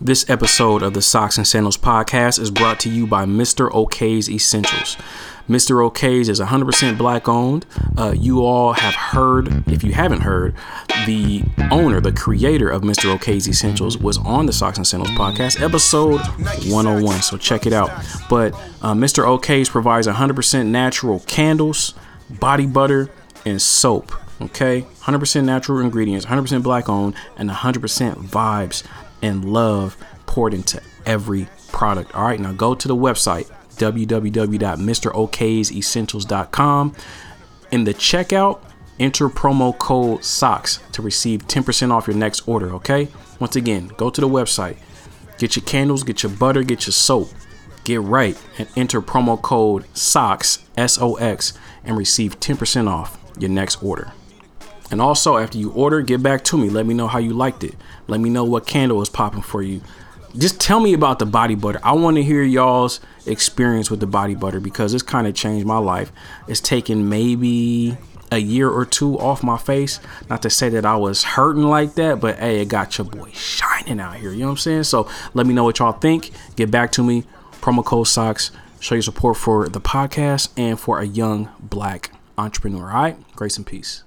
This episode of the Socks and Sandals podcast is brought to you by Mr. OK's Essentials. Mr. OK's is 100% black owned. Uh, you all have heard, if you haven't heard, the owner, the creator of Mr. OK's Essentials was on the Socks and Sandals podcast, episode 101. So check it out. But uh, Mr. OK's provides 100% natural candles, body butter, and soap. Okay, 100% natural ingredients, 100% black owned, and 100% vibes and love poured into every product. All right, now go to the website www.mrok'sessentials.com. In the checkout, enter promo code SOCKS to receive 10% off your next order. Okay, once again, go to the website, get your candles, get your butter, get your soap, get right, and enter promo code SOCKS S O X and receive 10% off your next order. And also, after you order, get back to me. Let me know how you liked it. Let me know what candle is popping for you. Just tell me about the body butter. I want to hear y'all's experience with the body butter because it's kind of changed my life. It's taken maybe a year or two off my face. Not to say that I was hurting like that, but hey, it got your boy shining out here. You know what I'm saying? So let me know what y'all think. Get back to me. Promo code SOCKS. Show your support for the podcast and for a young black entrepreneur. All right? Grace and peace.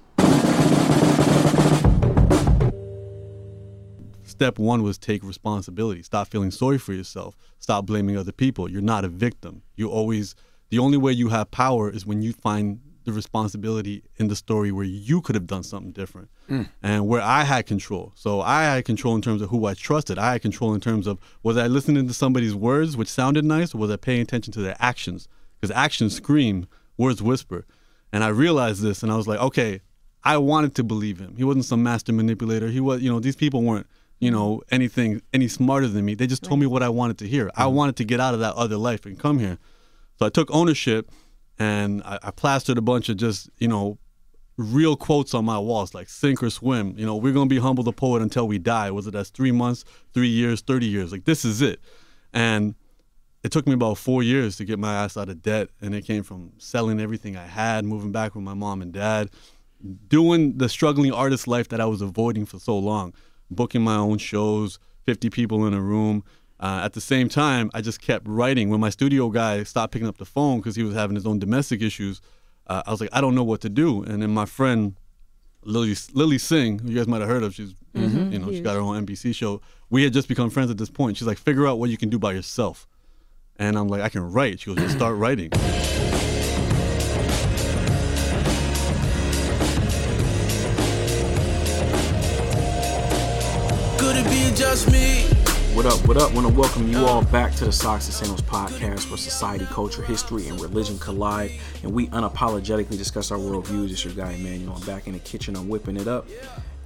Step one was take responsibility. Stop feeling sorry for yourself. Stop blaming other people. You're not a victim. You always, the only way you have power is when you find the responsibility in the story where you could have done something different mm. and where I had control. So I had control in terms of who I trusted. I had control in terms of was I listening to somebody's words, which sounded nice, or was I paying attention to their actions? Because actions scream, words whisper. And I realized this and I was like, okay, I wanted to believe him. He wasn't some master manipulator. He was, you know, these people weren't you know, anything any smarter than me. They just told me what I wanted to hear. I mm-hmm. wanted to get out of that other life and come here. So I took ownership and I, I plastered a bunch of just, you know, real quotes on my walls like sink or swim. You know, we're gonna be humble the poet until we die. Was it that's three months, three years, thirty years? Like this is it. And it took me about four years to get my ass out of debt. And it came from selling everything I had, moving back with my mom and dad, doing the struggling artist life that I was avoiding for so long booking my own shows, 50 people in a room. Uh, at the same time, I just kept writing. When my studio guy stopped picking up the phone because he was having his own domestic issues, uh, I was like, I don't know what to do. And then my friend Lily Lilly Singh, who you guys might have heard of, she's mm-hmm, you know she got her own NBC show. We had just become friends at this point. She's like, figure out what you can do by yourself. And I'm like, I can write. She goes, just start writing. Just me. What up, what up? Want to welcome you all back to the Socks and Sandals podcast where society, culture, history, and religion collide and we unapologetically discuss our worldviews. It's your guy Emmanuel. I'm back in the kitchen, I'm whipping it up.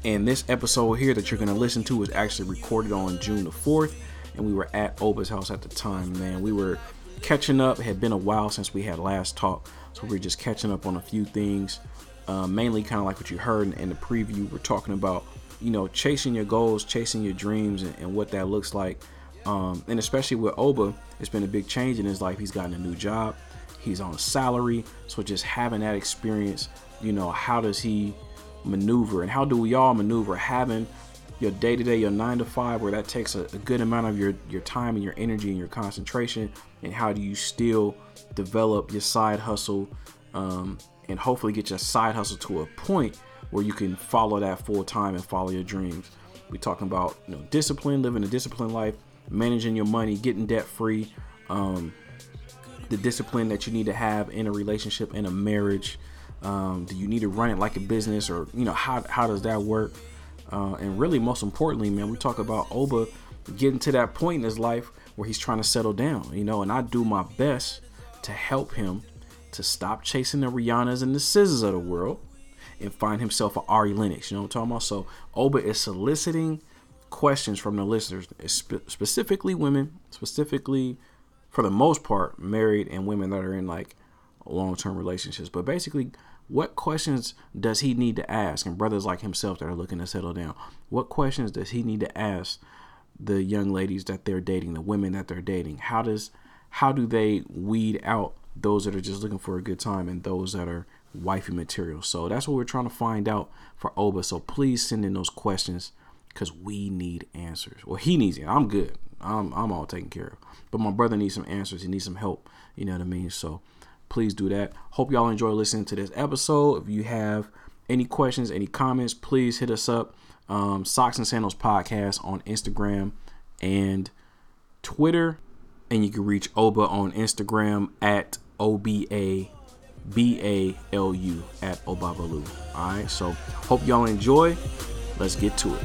And this episode here that you're going to listen to was actually recorded on June the 4th, and we were at Oba's house at the time, man. We were catching up. It had been a while since we had last talked, so we were just catching up on a few things. Uh, mainly kind of like what you heard in, in the preview. We're talking about you know, chasing your goals, chasing your dreams, and, and what that looks like. Um, and especially with Oba, it's been a big change in his life. He's gotten a new job, he's on a salary. So just having that experience, you know, how does he maneuver and how do we all maneuver having your day to day, your nine to five, where that takes a, a, good amount of your, your time and your energy and your concentration, and how do you still develop your side hustle um, and hopefully get your side hustle to a point where you can follow that full time and follow your dreams. We're talking about you know discipline, living a disciplined life, managing your money, getting debt free, um, the discipline that you need to have in a relationship, in a marriage. Um, do you need to run it like a business, or you know how how does that work? Uh, and really, most importantly, man, we talk about Oba getting to that point in his life where he's trying to settle down, you know, and I do my best to help him to stop chasing the Rihannas and the SZAs of the world and find himself a Ari Lennox. You know what I'm talking about? So Oba is soliciting questions from the listeners, specifically women, specifically for the most part, married and women that are in like long term relationships. But basically, what questions does he need to ask? And brothers like himself that are looking to settle down, what questions does he need to ask the young ladies that they're dating, the women that they're dating? How does how do they weed out those that are just looking for a good time and those that are wifey material. So that's what we're trying to find out for Oba. So please send in those questions because we need answers. Well, he needs it. I'm good. I'm I'm all taken care of. But my brother needs some answers. He needs some help. You know what I mean? So please do that. Hope y'all enjoy listening to this episode. If you have any questions, any comments, please hit us up. Um, Socks and Sandals Podcast on Instagram and Twitter. And you can reach Oba on Instagram at O B A L U at Obabalu. All right. So hope y'all enjoy. Let's get to it.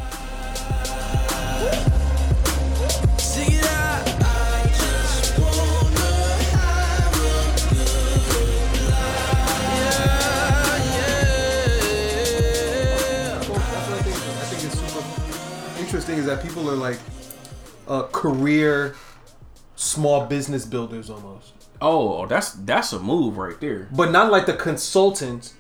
Interesting is that people are like uh, career small business builders almost, Oh, that's that's a move right there. but not like the consultant.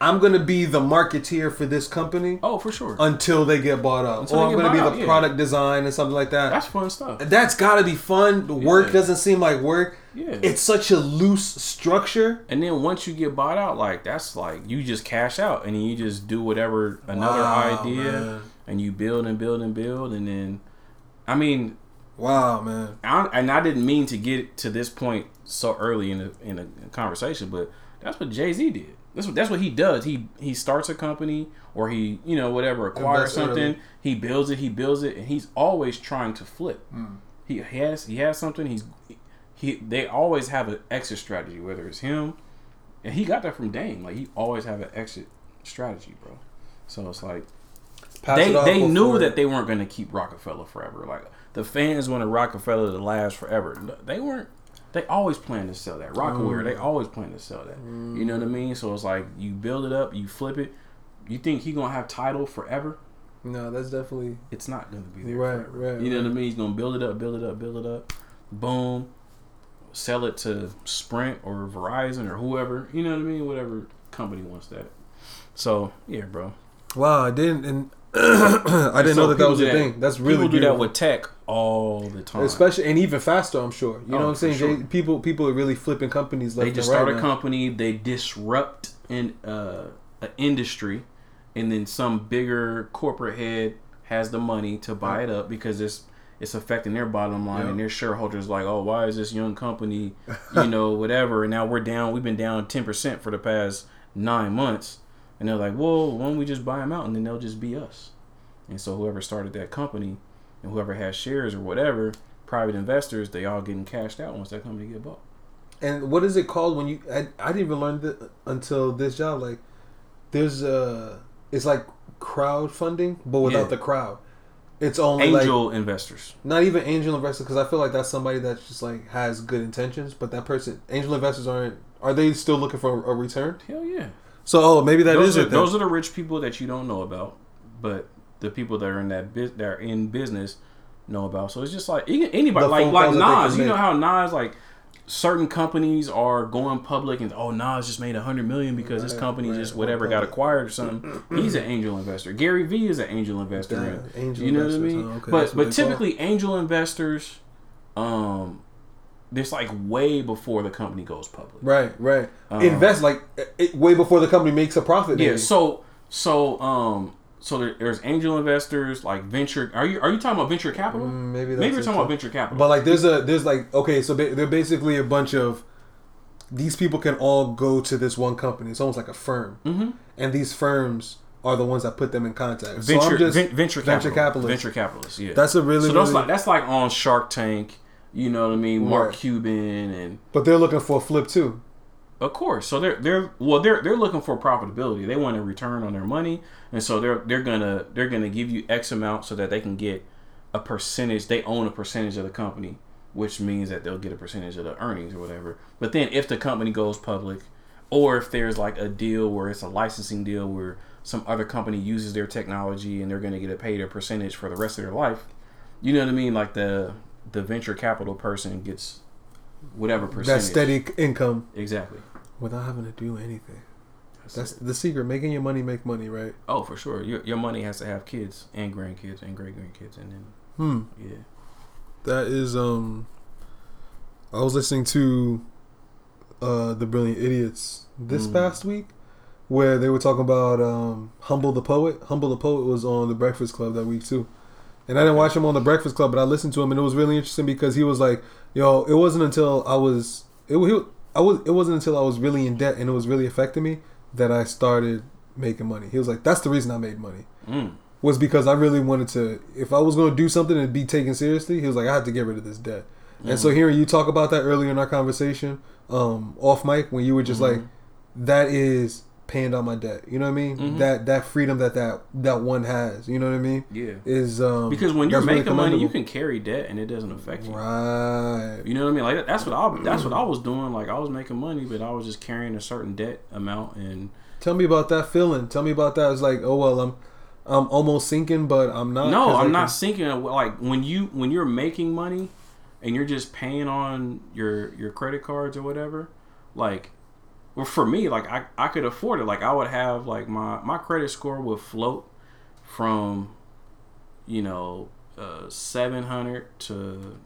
I'm gonna be the marketeer for this company Oh, for sure. until they get bought up, Until or I'm gonna be bought the out, yeah. product design and something like that. That's fun stuff. That's gotta be fun. The work Yeah. doesn't seem like work. Yeah. It's such a loose structure. And then once you get bought out, like that's like you just cash out and then you just do whatever another Wow, idea man. and you build and build and build and then I mean Wow, man. I, and I didn't mean to get to this point so early in the in a conversation, but that's what Jay Z did. That's what that's what he does. He he starts a company or he you know whatever acquires Invest early. something. He builds it. He builds it, and he's always trying to flip. Hmm. He has he has something. He's he they always have an exit strategy. Whether it's him, and he got that from Dame. Like he always have an exit strategy, bro. So it's like Pass they it they knew that they weren't going to keep Roc-A-Fella forever. Like the fans wanted Roc-A-Fella to last forever. They weren't. They always plan to sell that Rocawear. They mm. always plan to sell that. You know what I mm. mean? So it's like you build it up, you flip it. You think he gonna have Tidal forever? No, that's definitely It's not gonna be there. Right, forever. right, You know right. what I mean? He's gonna build it up, build it up, build it up. Boom. Sell it to Sprint or Verizon or whoever. You know what I mean? Whatever company wants that. So yeah, bro. wow. I didn't and I didn't So know that that was a thing. That's really people do that with tech all the time. especially and even faster. I'm sure. You know Oh, what I'm saying? sure. Jay- people people are really flipping companies. Left they just right start a now. company, they disrupt an uh, an industry, and then some bigger corporate head has the money to buy it up because it's it's affecting their bottom line Yeah. and their shareholders like, oh, why is this young company, you know, whatever, and now we're down, we've been down ten percent for the past nine months, and they're like, well, why don't we just buy them out and then they'll just be us, and so whoever started that company and whoever has shares or whatever, private investors, they all getting cashed out once that company get bought. And what is it called when you? I, I didn't even learn that until this job. Like, there's a it's like crowdfunding, but without Yeah. the crowd. It's only like Angel investors. not even angel investors because I feel like that's somebody that just like has good intentions, but that person angel investors aren't. Are they still looking for a return? Hell yeah. So oh maybe that is those are, it. Then. those are the rich people that you don't know about, but the people that are in that biz, that are in business know about. So it's just like anybody, The like like Nas. You know how Nas like certain companies are going public and oh Nas just made a hundred million because this Right, company right, just whatever got acquired or something. He's an angel investor. Gary Vee is an angel investor. Yeah, angel you know what I mean? Okay, but but they call typically angel investors, um, this like way before the company goes public. right, right. Um, Invest like it, way before the company makes a profit. Yeah. So so um so there, there's angel investors like venture. Are you are you talking about venture capital? Mm, maybe that's Maybe you're talking about venture capital. But like, there's a there's like okay, so ba- they're basically a bunch of these people can all go to this one company. It's almost like a firm, mm-hmm. and these firms are the ones that put them in contact. so venture I'm just ven- venture venture capital, capitalists. venture capitalists. Yeah. That's a really so that's really, like that's like on Shark Tank. You know what I mean? Mark Right. Cuban and but they're looking for a flip too. Of course. So they're they're well they're they're looking for profitability. They want a return on their money, and so they're they're gonna they're gonna give you X amount so that they can get a percentage. They own a percentage of the company, which means that they'll get a percentage of the earnings or whatever. But then if the company goes public, or if there's like a deal where it's a licensing deal where some other company uses their technology and they're gonna get a paid a percentage for the rest of their life, you know what I mean? Like the the venture capital person gets whatever percentage. That steady income Exactly. Without having to do anything. That's the secret. Making your money make money, right? Oh, for sure. Your your money has to have kids and grandkids and great grandkids, and then Hmm. yeah. That is um. I was listening to, uh, the Brilliant Idiots this Mm. past week, where they were talking about um, Humble the Poet. Humble the Poet was on the Breakfast Club that week too, and I didn't watch him on the Breakfast Club, but I listened to him and it was really interesting because he was like, "Yo, it wasn't until I was it he, I was it wasn't until I was really in debt and it was really affecting me that I started making money." He was like, "That's the reason I made money." Mm. Was because I really wanted to. If I was going to do something and be taken seriously, he was like, "I had to get rid of this debt." And so hearing you talk about that earlier in our conversation, um, off mic, when you were just like, "That is paying down my debt," you know what I mean? Mhm. That that freedom that that that one has, you know what I mean? Yeah. Is um Because when you're making money, you can carry debt and it doesn't affect you. right. You know what I mean? Like that's what I that's what I was doing. Like I was making money, but I was just carrying a certain debt amount, and Tell me about that feeling. Tell me about that. It's like, oh well, I'm I'm almost sinking, but I'm not. No, I'm not sinking. Like when you when you're making money, and you're just paying on your your credit cards or whatever, like. Well, for me, like I, I could afford it. Like I would have like my my credit score would float from, you know, uh, seven hundred to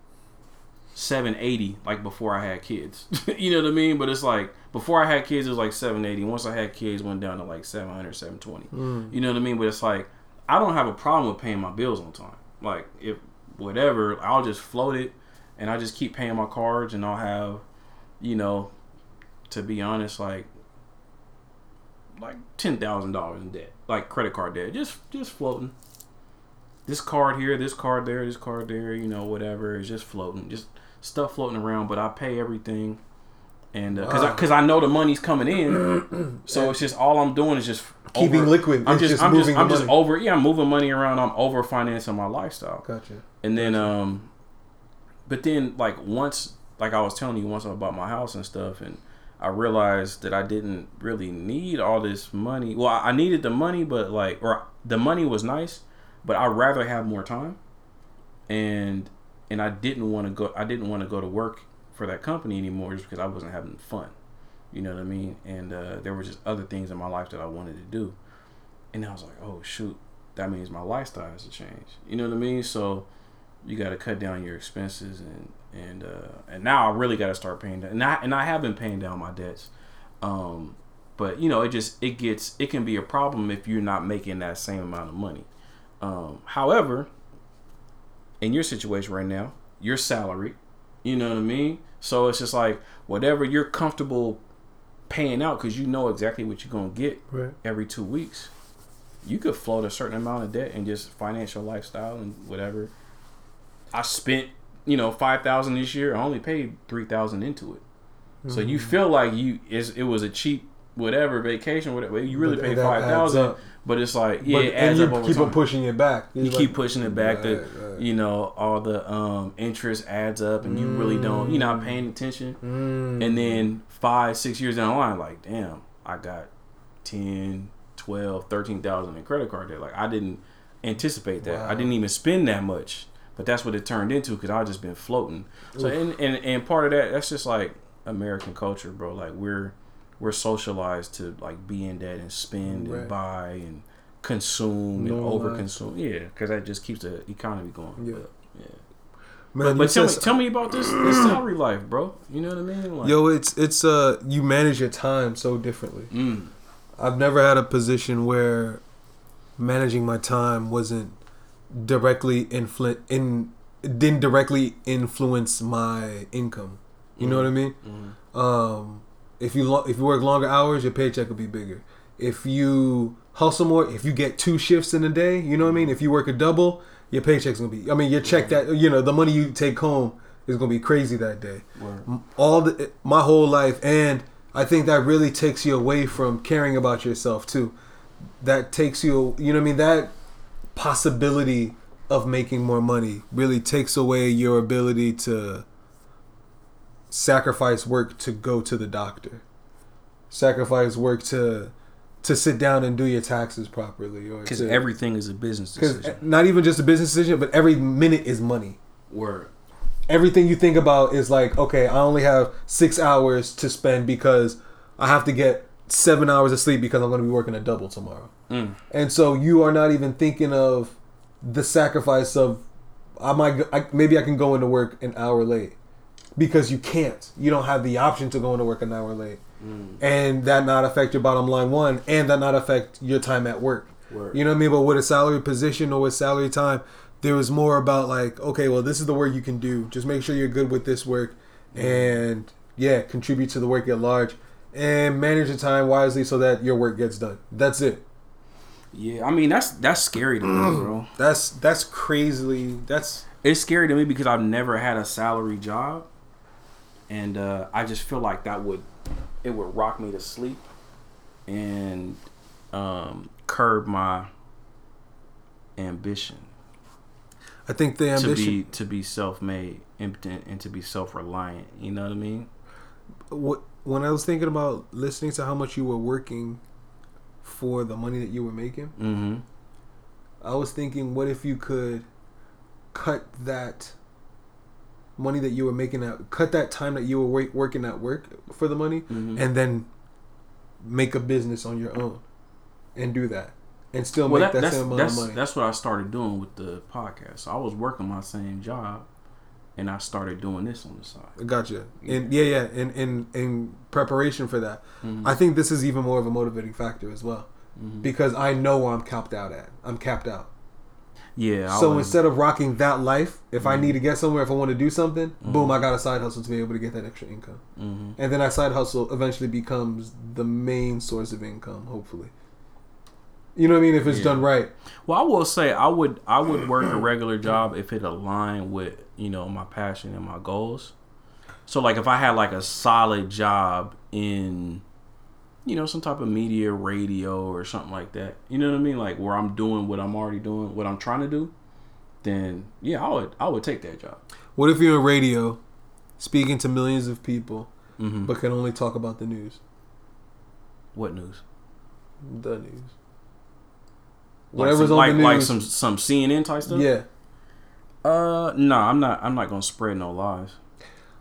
780 like before I had kids. you know what I mean? But it's like before I had kids it was like 780. Once I had kids went down to like 700, 720. Mm. You know what I mean? But it's like I don't have a problem with paying my bills on time. Like if whatever, I'll just float it and I just keep paying my cards and I'll have, you know, to be honest, like like ten thousand dollars in debt, like credit card debt, just just floating. This card here, this card there, this card there, you know, whatever is just floating, just stuff floating around. But I pay everything, and because I Wow. because I know the money's coming in, so it's just all I'm doing is just Keeping over- liquid. I'm just, just I'm just I'm just over yeah I'm moving money around. I'm over financing my lifestyle. Gotcha. And then um but then like once like I was telling you once I bought my house and stuff and I realized that I didn't really need all this money. Well, I needed the money but like or the money was nice, but I'd rather have more time. And and I didn't want to go I didn't want to go to work for that company anymore just because I wasn't having fun. You know what I mean? And uh, there were just other things in my life that I wanted to do. And I was like, oh shoot, that means my lifestyle has to change. You know what I mean? So you got to cut down your expenses and and uh, and now I really got to start paying down. And I and I have been paying down my debts. Um, but you know, it just it gets it can be a problem if you're not making that same amount of money. Um, however, in your situation right now, your salary. You know what I mean? So it's just like whatever you're comfortable paying out because you know exactly what you're gonna get Right. every two weeks. You could float a certain amount of debt and just finance your lifestyle and whatever. I spent, you know, five thousand this year. I only paid three thousand into it. So you Mm-hmm. feel like you is it was a cheap whatever vacation, whatever. You really But five thousand, but it's like yeah, but, it and you keep on pushing it back. you It's keep pushing it back. the Right, right. you know all the um interest adds up, and you really don't. You're not paying attention. Mm. And then five, six years down the line, like, damn, I got 10, 12, 13,000 in credit card debt. Like, I didn't anticipate that. I didn't even spend that much. But that's what it turned into because I just been floating. So, and, and, and part of that, that's just like American culture, bro. Like, we're we're socialized to like be in debt and spend Right. and buy and consume and Normalize. overconsume. Yeah, because that just keeps the economy going. Yeah. But, yeah. Man, you But tell me, tell me about this, this salary life, bro. You know what I mean? Like, Yo, it's it's uh you manage your time so differently. mm, I've never had a position where managing my time wasn't directly influ- in didn't directly influence my income. You know what I mean? mm, Um, if you lo- if you work longer hours, your paycheck will be bigger. If you hustle more, if you get two shifts in a day, you know what I mean. If you work a double, your paycheck's gonna be. I mean, your check that you know the money you take home is gonna be crazy that day. word. All the my whole life, and I think that really takes you away from caring about yourself too. That takes you, you know what I mean. That possibility of making more money really takes away your ability to sacrifice work to go to the doctor sacrifice work to to sit down and do your taxes properly or Because everything is a business decision. not even just a business decision but every minute is money Word. everything you think about is like okay i only have six hours to spend because i have to get seven hours of sleep because i'm going to be working a double tomorrow Mm. and so you are not even thinking of the sacrifice of I might I, maybe I can go into work an hour late because you can't. You don't have the option to go into work an hour late. and that not affect your bottom line one, and that not affect your time at work. Word. You know what I mean? But with a salary position or with salary time, there was more about like, okay, well, this is the work you can do. Just make sure you're good with this work, and yeah, contribute to the work at large, and manage your time wisely so that your work gets done. That's it. Yeah, I mean that's that's scary to me, bro. That's that's crazily. That's It's scary to me because I've never had a salary job, and uh, I just feel like that would it would rock me to sleep and um, curb my ambition, I think the ambition to ambition. be to be self made impotent and to be self reliant. You know what I mean? what when I was thinking about listening to how much you were working for the money that you were making, Mm-hmm. I was thinking, what if you could cut that money that you were making at cut that time that you were work, working at work for the money, Mhm. and then make a business on your own, and do that, and still Well, make that, that, same amount of money. that's what I started doing with the podcast. So I was working my same job, and I started doing this on the side. Gotcha. And yeah, yeah. In in in preparation for that, Mhm. I think this is even more of a motivating factor as well, Mhm. because I know where I'm capped out at. I'm capped out. Yeah. So instead of rocking that life, if I Mhm. need to get somewhere, if I want to do something, Mm-hmm. boom, I got a side hustle to be able to get that extra income. Mhm. And then that side hustle eventually becomes the main source of income, hopefully. You know what I mean? If it's Yeah. done right. Well, I will say I would I would work a regular job if it aligned with you know my passion and my goals. So like if I had like a solid job in you know some type of media, radio or something like that. You know what I mean? Like where I'm doing what I'm already doing, what I'm trying to do. Then yeah, I would I would take that job. What if you're in radio, speaking to millions of people, hmm but can only talk about the news? What news? The news. Like Whatever's some, on like the like some some CNN type stuff. yeah. Uh, no, I'm not. I'm not gonna spread no lies.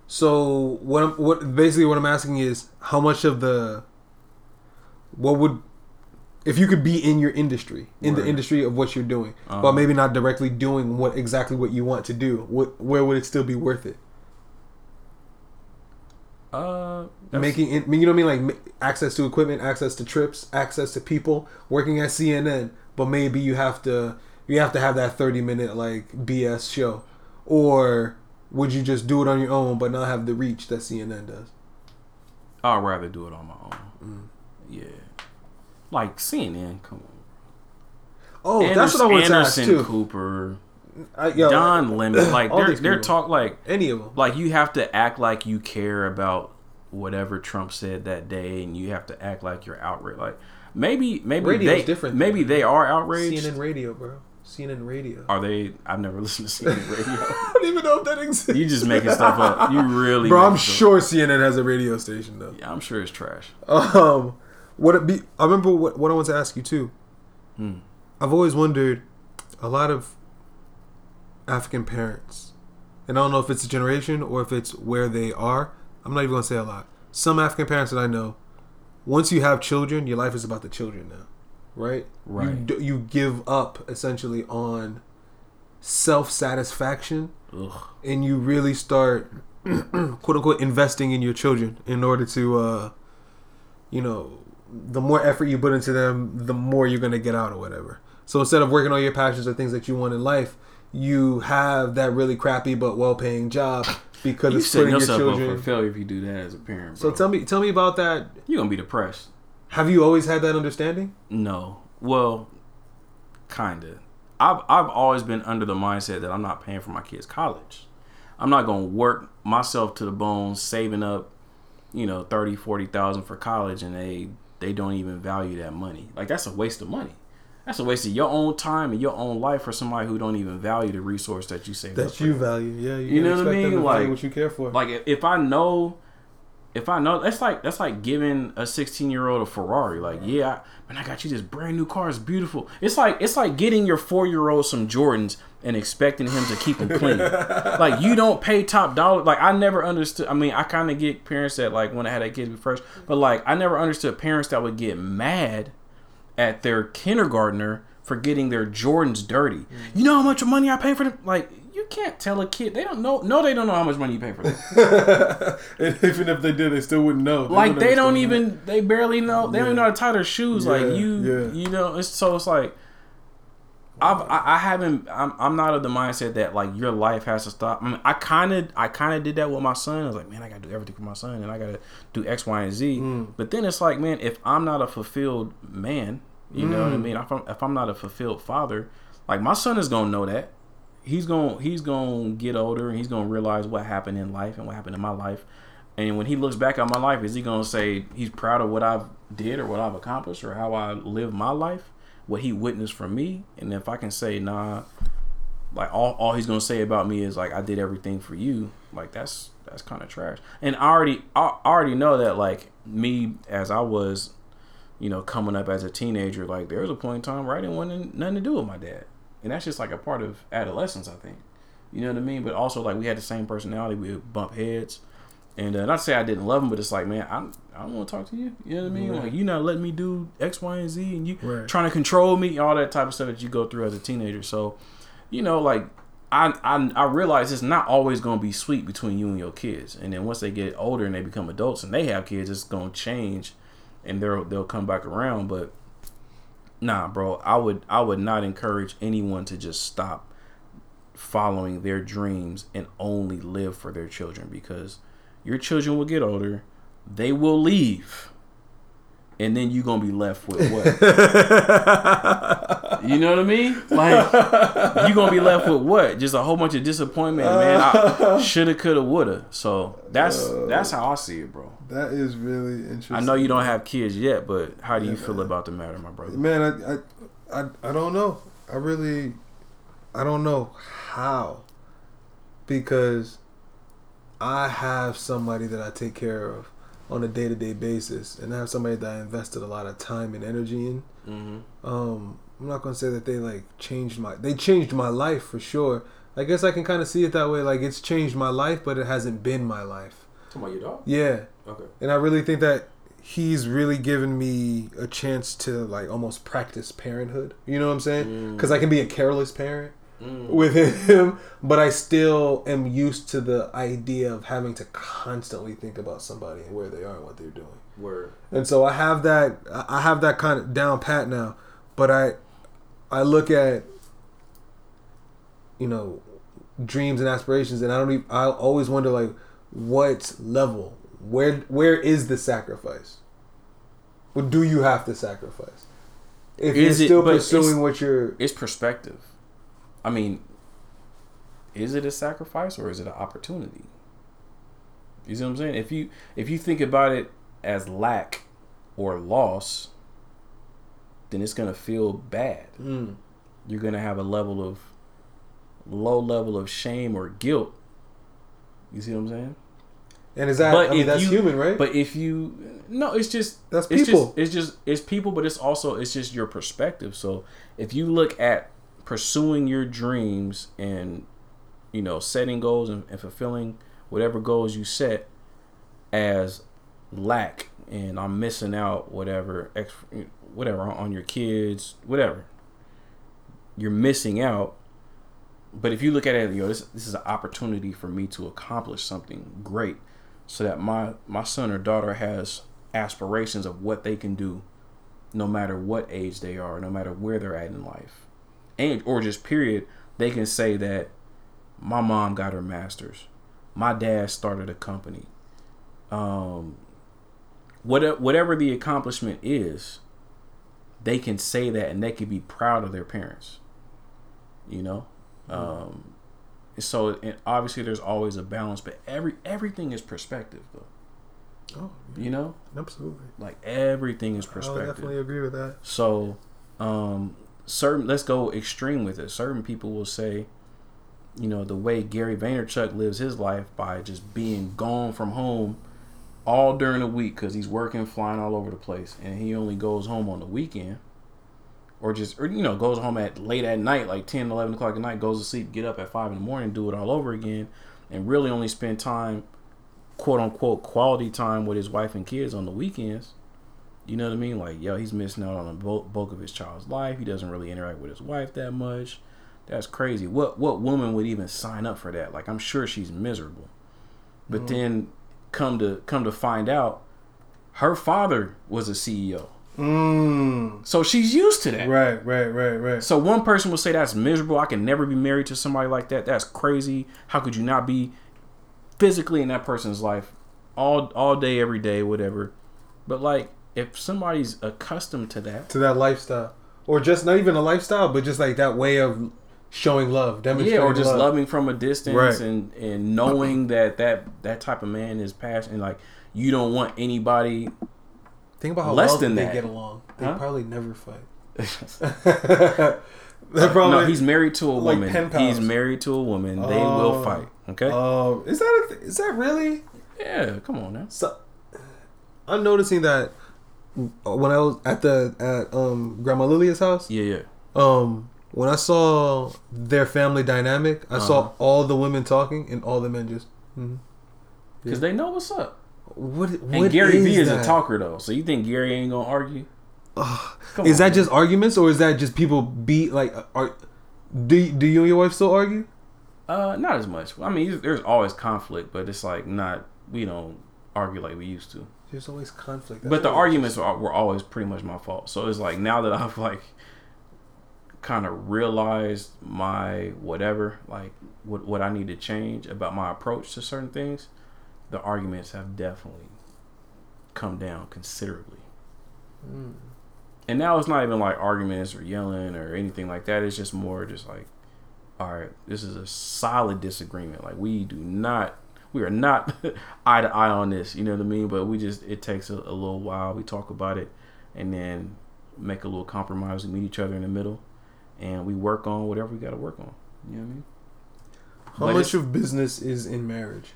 So what? I'm, what basically what I'm asking is how much of the what would if you could be in your industry in the industry of what you're doing, Uh-huh. but maybe not directly doing what exactly what you want to do. What where would it still be worth it? Uh, Making it, you know what I mean, like access to equipment, access to trips, access to people, working at CNN, but maybe you have to you have to have that 30 minute like BS show, or would you just do it on your own but not have the reach that CNN does? I'd rather do it on my own. Mm. Yeah, like CNN. Come on. Oh, that's what I want to ask Anderson too. Cooper, I, yo, Don Lemon. Like they're they're talk like any of them. like you have to act like you care about whatever Trump said that day, and you have to act like you're outraged. Like maybe maybe Radio's they different, maybe they are outraged. CNN radio, bro. CNN radio. Are they? I've never listened to CNN radio. I don't even know if that exists. you just making stuff up. You really, Bro, I'm sure CNN has a radio station though. Yeah, I'm sure it's trash. Um, what it be? I remember what what I want to ask you too. Hmm. I've always wondered, a lot of African parents, and I don't know if it's a generation or if it's where they are. I'm not even gonna say a lot. Some African parents that I know, once you have children, your life is about the children now, right? You, Right. d- you give up essentially on self satisfaction and you really start quote unquote investing in your children in order to uh you know the more effort you put into them the more you're going to get out or whatever so instead of working on your passions or things that you want in life you have that really crappy but well-paying job because You it's setting putting your yourself up children for failure if you do that as a parent. so tell me tell me about that you're gonna be depressed. have you always had that understanding No. Well, kinda. I've I've always been under the mindset that I'm not paying for my kids' college. I'm not gonna work myself to the bone saving up, you know, 30, 40,000 for college and they they don't even value that money. Like that's a waste of money. That's a waste of your own time and your own life for somebody who don't even value the resource that you saved up that you value yeah you, You know can what I mean? Like- what you care for Like if- if I know, if I know, that's like that's like giving a 16 year old a Ferrari. Like, yeah, I, man, I got you this brand new car. It's beautiful. It's like it's like getting your four year old some Jordans and expecting him to keep them clean. like you don't pay top dollar. Like I never understood. I mean, I kind of get parents that like when I had that kids first, but like I never understood parents that would get mad at their kindergartner for getting their Jordans dirty. You know how much money I pay for them? Like you can't tell a kid they don't know. No, they don't know how much money you pay for them. and even if they did, they still wouldn't know. like wouldn't they don't even they barely know they don't even know how to tie their shoes like you yeah. you know it's so it's like I've, I I haven't I'm I'm not of the mindset that like your life has to stop. I mean I kind of I kind of did that with my son. I was like man I gotta do everything for my son and I gotta do X Y and Z. Mm. But then it's like man if I'm not a fulfilled man, you know what I Mm. mean. If I'm if I'm not a fulfilled father, like my son is gonna know that. He's gonna he's gonna get older and he's gonna realize what happened in life and what happened in my life. And when he looks back at my life, is he gonna say he's proud of what I've did or what I've accomplished or how I lived my life, what he witnessed from me? And if I can say, nah, like all, all he's gonna say about me is like I did everything for you, like that's that's kind of trash. And I already I already know that like me as I was, you know, coming up as a teenager, like there was a point in time where I didn't want nothing to do with my dad, and that's just like a part of adolescence, I think. You know what I mean? But also like we had the same personality, we would bump heads. And uh, not to say I didn't love him, but it's like, man, I, I don't want to talk to you. You know what I mean? Right. Like, you not letting me do X, Y, and Z, and you Right. trying to control me, all that type of stuff that you go through as a teenager. So, you know, like, I, I, I realize it's not always going to be sweet between you and your kids. And then once they get older and they become adults and they have kids, it's going to change and they'll, they'll come back around. But nah, bro, I would, I would not encourage anyone to just stop following their dreams and only live for their children because your children will get older, they will leave, and then you're gonna be left with what? you know what I mean? Like you're gonna be left with what? Just a whole bunch of disappointment, man. I shoulda, coulda, woulda. So that's that's how I see it, bro. That is really interesting. I know you don't have kids yet, but how do you feel about the matter, my brother? Man, I, I, I, I don't know. I really, I don't know how, because I have somebody that I take care of on a day to day basis, and I have somebody that I invested a lot of time and energy in. Mm-hmm. Um, I'm not gonna say that they like changed my, they changed my life for sure. I guess I can kind of see it that way. Like it's changed my life, but it hasn't been my life. Talking about your dog? Yeah, Okay. and I really think that he's really given me a chance to like almost practice parenthood. You know what I'm saying? Because I can be a careless parent Mm. with him, but I still am used to the idea of having to constantly think about somebody and where they are and what they're doing. Word. And so I have that I have that kind of down pat now, but I I look at you know dreams and aspirations and I don't even, I always wonder like what level where where is the sacrifice? What do you have to sacrifice? If Is you're still it's- pursuing what you're It's perspective. I mean, is it a sacrifice or is it an opportunity? You see what I'm saying? If you if you think about it as lack or loss, then it's gonna feel bad. Mm. You're gonna have a level of low level of shame or guilt. You see what I'm saying? and is that But I mean that's you- human, right? But if you no, it's just That's it's people. Just, it's just it's people, but it's also it's just your perspective. So if you look at pursuing your dreams and you know setting goals and, and fulfilling whatever goals you set as lack and I'm missing out whatever ex whatever on your kids whatever. You're missing out. But if you look at it you know this, this is an opportunity for me to accomplish something great so that my my son or daughter has aspirations of what they can do no matter what age they are no matter where they're at in life and or just period they can say that my mom got her masters my dad started a company um whatever whatever the accomplishment is they can say that and they can be proud of their parents you know um so and obviously there's always a balance but every everything is perspective though oh, you know absolutely. like everything is perspective. I definitely agree with that. so, um, certain let's go extreme with it. Certain people will say, you know, the way Gary Vaynerchuk lives his life by just being gone from home all during the week because he's working, flying all over the place, and he only goes home on the weekend, or just or you know goes home at late at night, like 10, 11 o'clock at night, goes to sleep, get up at five in the morning, do it all over again, and really only spend time, quote unquote, quality time with his wife and kids on the weekends. You know what I mean? Like, yo, he's missing out on the bulk, of his child's life. He doesn't really interact with his wife that much. That's crazy. What what woman would even sign up for that? Like I'm sure she's miserable. But Mm. then come to come to find out her father was a CEO. Mm. So she's used to that. Right, right, right, right. So one person will say that's miserable. I can never be married to somebody like that. That's crazy. How could you not be physically in that person's life all all day, every day, whatever? But like, if somebody's accustomed to that, to that lifestyle, or just not even a lifestyle, but just like that way of showing love, yeah, demonstrating or just love. loving from a distance Right. and and knowing that that that type of man is passionate, like you don't want anybody. Think about how less well than they that. get along. They Huh? probably never fight. They're uh, probably no, he's married to a like woman. He's married to a woman. They Oh. will fight. Okay. Oh, is that a th- is that really? yeah, come on now. So, I'm noticing that when I was at the at um Grandma Lilia's house, Yeah, yeah. um when I saw their family dynamic, I Uh-huh. saw all the women talking and all the men just. mm-hmm. Because they know what's up. What, And what Gary Vee is a talker though, so you think Gary ain't gonna argue? Come Is on, that man. just arguments or is that just people beat like are do do you and your wife still argue? Uh, not as much. I mean, there's always conflict, but it's like not we don't argue like we used to. There's always conflict. but the arguments are, were always pretty much my fault. So it's like now that I've like kind of realized my whatever, like what what I need to change about my approach to certain things, the arguments have definitely come down considerably. Mm. And now it's not even like arguments or yelling or anything like that. It's just more just like, all right, this is a solid disagreement. Like we do not, we are not eye to eye on this. You know what I mean? But we just it takes a, a little while. We talk about it, and then make a little compromise. We meet each other in the middle, and we work on whatever we got to work on. You know what I mean? How But much of business is in marriage?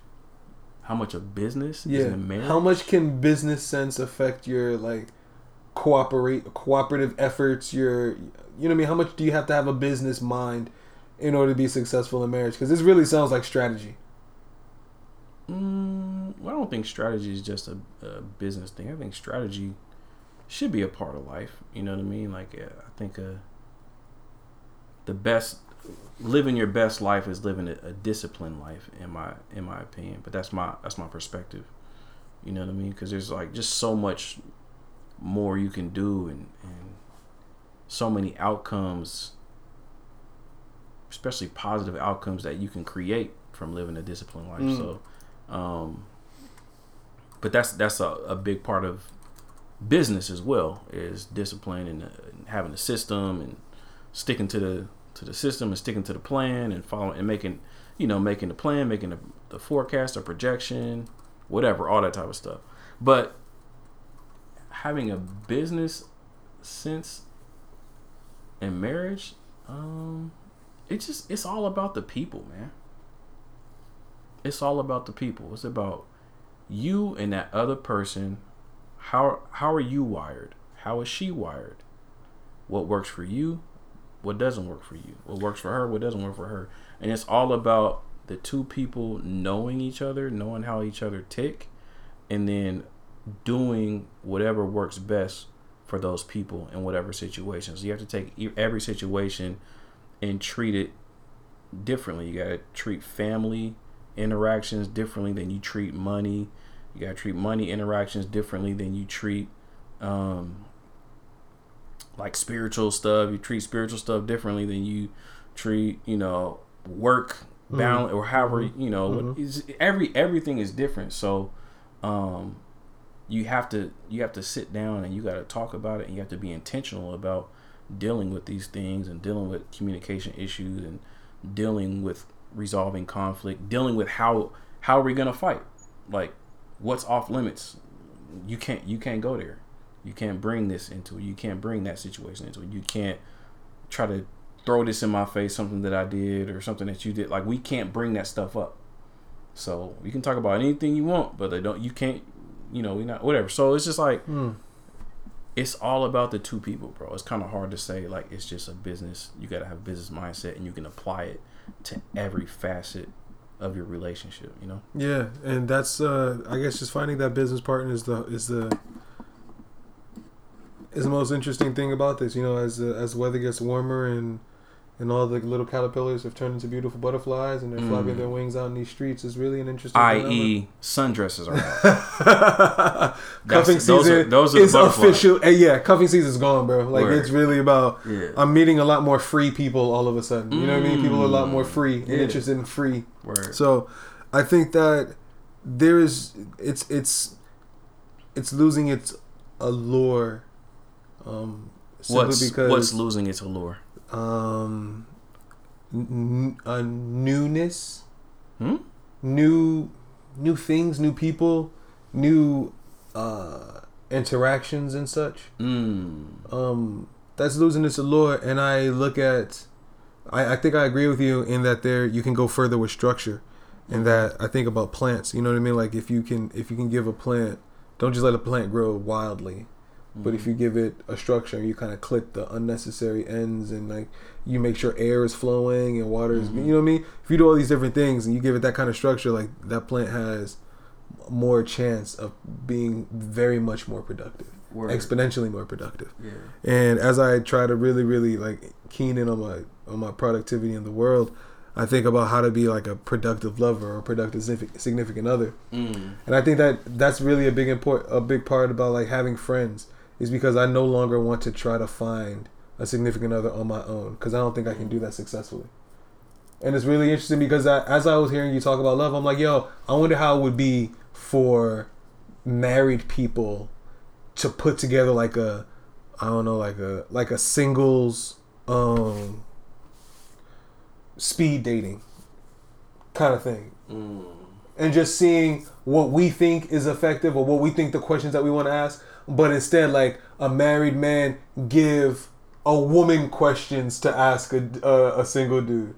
How much of business Yeah. is in marriage? How much can business sense affect your like cooperate cooperative efforts? Your you know what I mean? How much do you have to have a business mind in order to be successful in marriage? Because this really sounds like strategy. Mm, well, I don't think strategy is just a, a business thing. I think strategy should be a part of life. You know what I mean? Like, uh, I think uh, the best living your best life is living a, a disciplined life, in my in my opinion. But that's my that's my perspective. You know what I mean? Because there's like just so much more you can do, and and so many outcomes, especially positive outcomes that you can create from living a disciplined life. Mm. So. Um, but that's that's a, a big part of business as well is discipline and, uh, and having a system and sticking to the to the system and sticking to the plan and following and making you know making the plan making the, the forecast or projection whatever all that type of stuff. But having a business sense in marriage um it just it's all about the people man it's all about the people. It's about you and that other person. How how are you wired? How is she wired? What works for you? What doesn't work for you? What works for her? What doesn't work for her? And it's all about the two people knowing each other, knowing how each other tick, and then doing whatever works best for those people in whatever situations. You have to take every situation and treat it differently. You got to treat family interactions differently than you treat money. You gotta treat money interactions differently than you treat um like spiritual stuff. You treat spiritual stuff differently than you treat, you know, work balance or however, you know, is every everything is different. So um you have to you have to sit down and you got to talk about it and you have to be intentional about dealing with these things and dealing with communication issues and dealing with resolving conflict, dealing with how how are we gonna fight? Like, what's off limits? You can't you can't go there. You can't bring this into it. You can't bring that situation into it. You can't try to throw this in my face, something that I did or something that you did. Like we can't bring that stuff up. So you can talk about anything you want, but they don't. You can't. You know, we not whatever. So it's just like Hmm. it's all about the two people, bro. It's kind of hard to say like it's just a business. You got to have a business mindset and you can apply it to every facet of your relationship, you know? Yeah, and that's uh I guess just finding that business partner is the is the is the most interesting thing about this. You know, as the, as the weather gets warmer and and all the little caterpillars have turned into beautiful butterflies, and they're Mm. flapping their wings out in these streets. is really an interesting. I.e., sundresses are out. cuffing That's- those season are- those are is official. yeah, cuffing season's gone, bro. Like Word. it's really about. Yeah. I'm meeting a lot more free people all of a sudden. You know what I mean? People are a lot more Mm. free and interested in free. Word. So, I think that there is it's it's it's losing its allure. Um, simply what's because what's losing its allure? Um n- a newness, Hmm? new new things, new people, new uh interactions and such. Mm. Um, that's losing its allure. And I look at, I, I think I agree with you in that there you can go further with structure, and that I think about plants. You know what I mean? Like if you can if you can give a plant, don't just let a plant grow wildly. But if you give it a structure, you kind of clip the unnecessary ends, and like you make sure air is flowing and water is, you know what I mean. If you do all these different things and you give it that kind of structure, like that plant has more chance of being very much more productive, Word. exponentially more productive. Yeah. And as I try to really, really like keen in on my on my productivity in the world, I think about how to be like a productive lover or a productive significant other. Mm. And I think that that's really a big import a big part about like having friends is because I no longer want to try to find a significant other on my own because I don't think I can do that successfully. And it's really interesting because I, as I was hearing you talk about love, I'm like, yo, I wonder how it would be for married people to put together like a, I don't know, like a like a singles um speed dating kind of thing Mm. and just seeing what we think is effective or what we think the questions that we want to ask but instead like a married man give a woman questions to ask a, a, single dude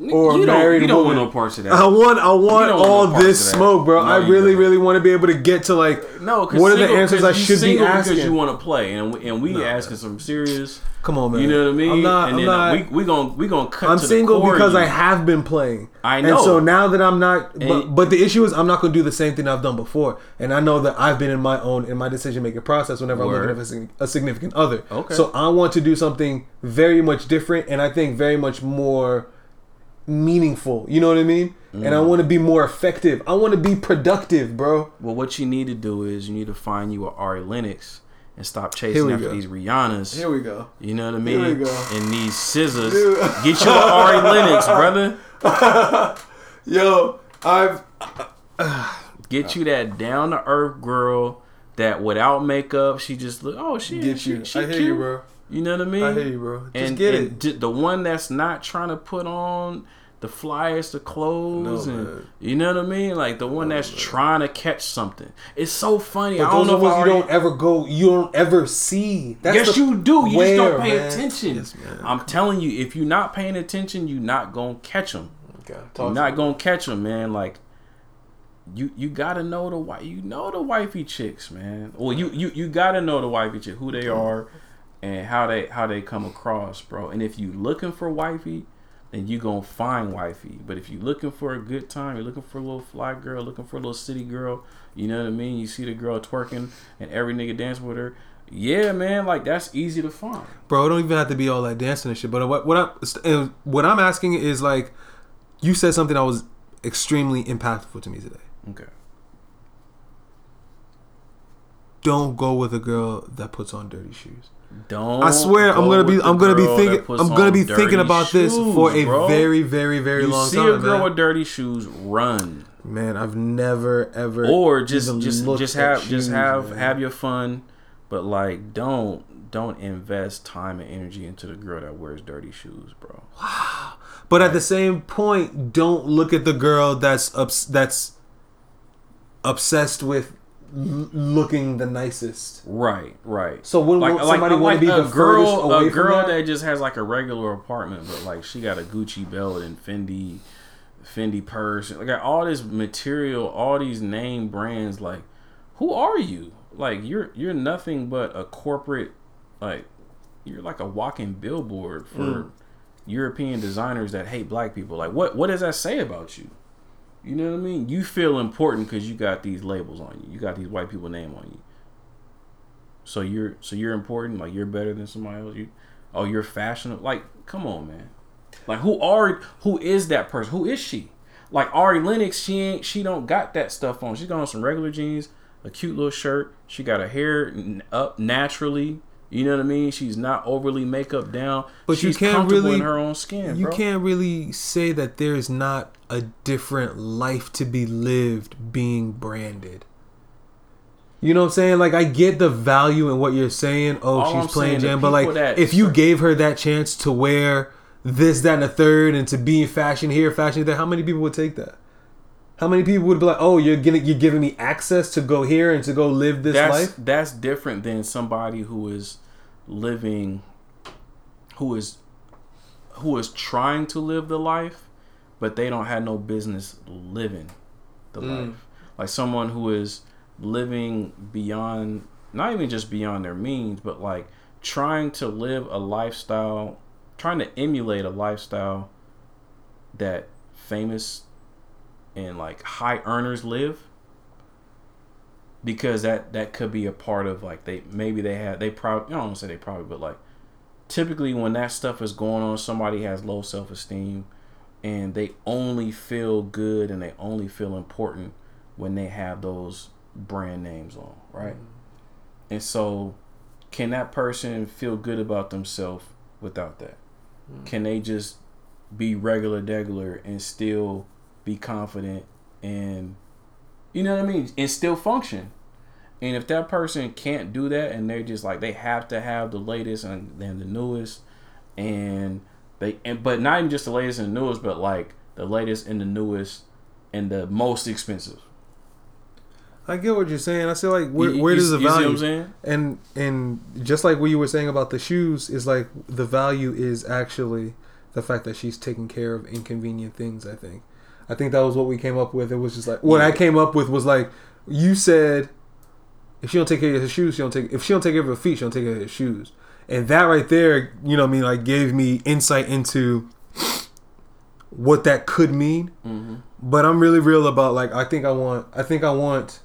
or you a don't, married you don't woman. want no parts of that. I want I want don't want all no this smoke, bro. No, I really, don't. really want to be able to get to like No, cause what are the answers I should be asking. Because you want to play, and we, and we asking some serious. Come on, man. You know what I mean? I'm not. and I'm then uh, not. we we gonna we gonna cut. I'm to single the core because I have been playing. I And know. so now that I'm not, but, And- but the issue is I'm not going to do the same thing I've done before. And I know that I've been in my own in my decision making process whenever Word. I'm looking at a sig- a significant other. Okay. So I want to do something very much different, and I think very much more meaningful. You know what I mean? And Mm. I want to be more effective. I want to be productive, bro. Well, what you need to do is you need to find you a Ari Lennox and stop chasing after go. these Rihannas. Here we go. You know what I mean? Here we mean? go. And these SZAs. Dude. Get you an Ari Lennox, brother. Yo, I've Get you that down to earth girl that without makeup, she just look. Oh, she get she, you. She I hear cute. you, bro. You know what I mean? I hear you, bro. Just and, get and it. j- the one that's not trying to put on the flyers, the clothes, No, and man. you know what I mean, like the one that's trying to catch something. It's so funny. But I don't know if you don't ever go. You don't ever see. That's yes, the- you do. You just don't pay man? attention. Yes. I'm telling you, if you're not paying attention, you're not gonna catch them. Okay, You're not me. gonna catch them, man. Like you, you gotta know the wi- You know the wifey chicks, man. Well, you, you, you gotta know the wifey chick, who they are, and how they how they come across, bro. And if you looking for wifey, then you gonna find wifey. But if you're looking for a good time, you're looking for a little fly girl, looking for a little city girl. You know what I mean? You see the girl twerking, and every nigga dance with her. Yeah, man. Like that's easy to find. bro. It don't even have to be all that dancing and shit. But what what I'm what I'm asking is like, you said something that was extremely impactful to me today. Okay. Don't go with a girl that puts on dirty shoes. Don't. I swear, I'm gonna be I'm gonna be thinking I'm gonna be thinking about this for a bro. very very very you long time. You see a girl man. with dirty shoes, run. Man, I've never ever Or just just just have shoes, just have man. have your fun, but like don't don't invest time and energy into the girl that wears dirty shoes, bro. Wow. But at the same point, don't look at the girl that's ups- that's obsessed with looking the nicest. Right, right. So when won't somebody wanna be the girl, a girl that? that? just has like a regular apartment, but like she got a Gucci belt and Fendi, Fendi purse, like got all this material, all these name brands. Like, who are you? Like you're you're nothing but a corporate, like you're like a walking billboard for Mm. European designers that hate black people. Like, what what does that say about you? You know what I mean? You feel important because you got these labels on you. You got these white people name on you. So you're so you're important. Like you're better than somebody else. You, oh, you're fashionable. Like, come on, man. Like who are who is that person? Who is she? Like Ari Lennox, she ain't she don't got that stuff on. She's got on some regular jeans, a cute little shirt. She got her hair up naturally. You know what I mean? She's not overly makeup down. But you She's can't comfortable really in her own skin. you bro. can't really say that there's not a different life to be lived being branded. You know what I'm saying? Like I get the value in what you're saying. Oh, All I'm she's playing jam, but like that- if you gave her that chance to wear this, that, and the third, and to be in fashion here, fashion there, how many people would take that? How many people would be like, "Oh, you're getting, you're giving me access to go here and to go live this that's life"? that's different than somebody who is living who is who is trying to live the life but they don't have no business living the Mm. life like someone who is living beyond not even just beyond their means but like trying to live a lifestyle trying to emulate a lifestyle that famous and like high earners live because that that could be a part of like they maybe they have they probably I don't want to say they probably but like typically when that stuff is going on somebody has low self-esteem and they only feel good and they only feel important when they have those brand names on right? Mm-hmm. And so can that person feel good about themselves without that? Mm-hmm. Can they just be regular degular and still be confident and you know what I mean and still function? And if that person can't do that and they're just like they have to have the latest and, and the newest and they and but not even just the latest and the newest but like the latest and the newest and the most expensive I get what you're saying. I say like, where, You- where you- does the you see what value? I'm saying? and and just like what you were saying about the shoes is like the value is actually the fact that she's taking care of inconvenient things i think i think that was what we came up with it was just like what i came up with was like you said if she don't take care of her shoes she don't take if she don't take care of her feet she don't take care of her shoes and that right there you know what i mean like gave me insight into what that could mean Mm-hmm. but i'm really real about like i think i want i think i want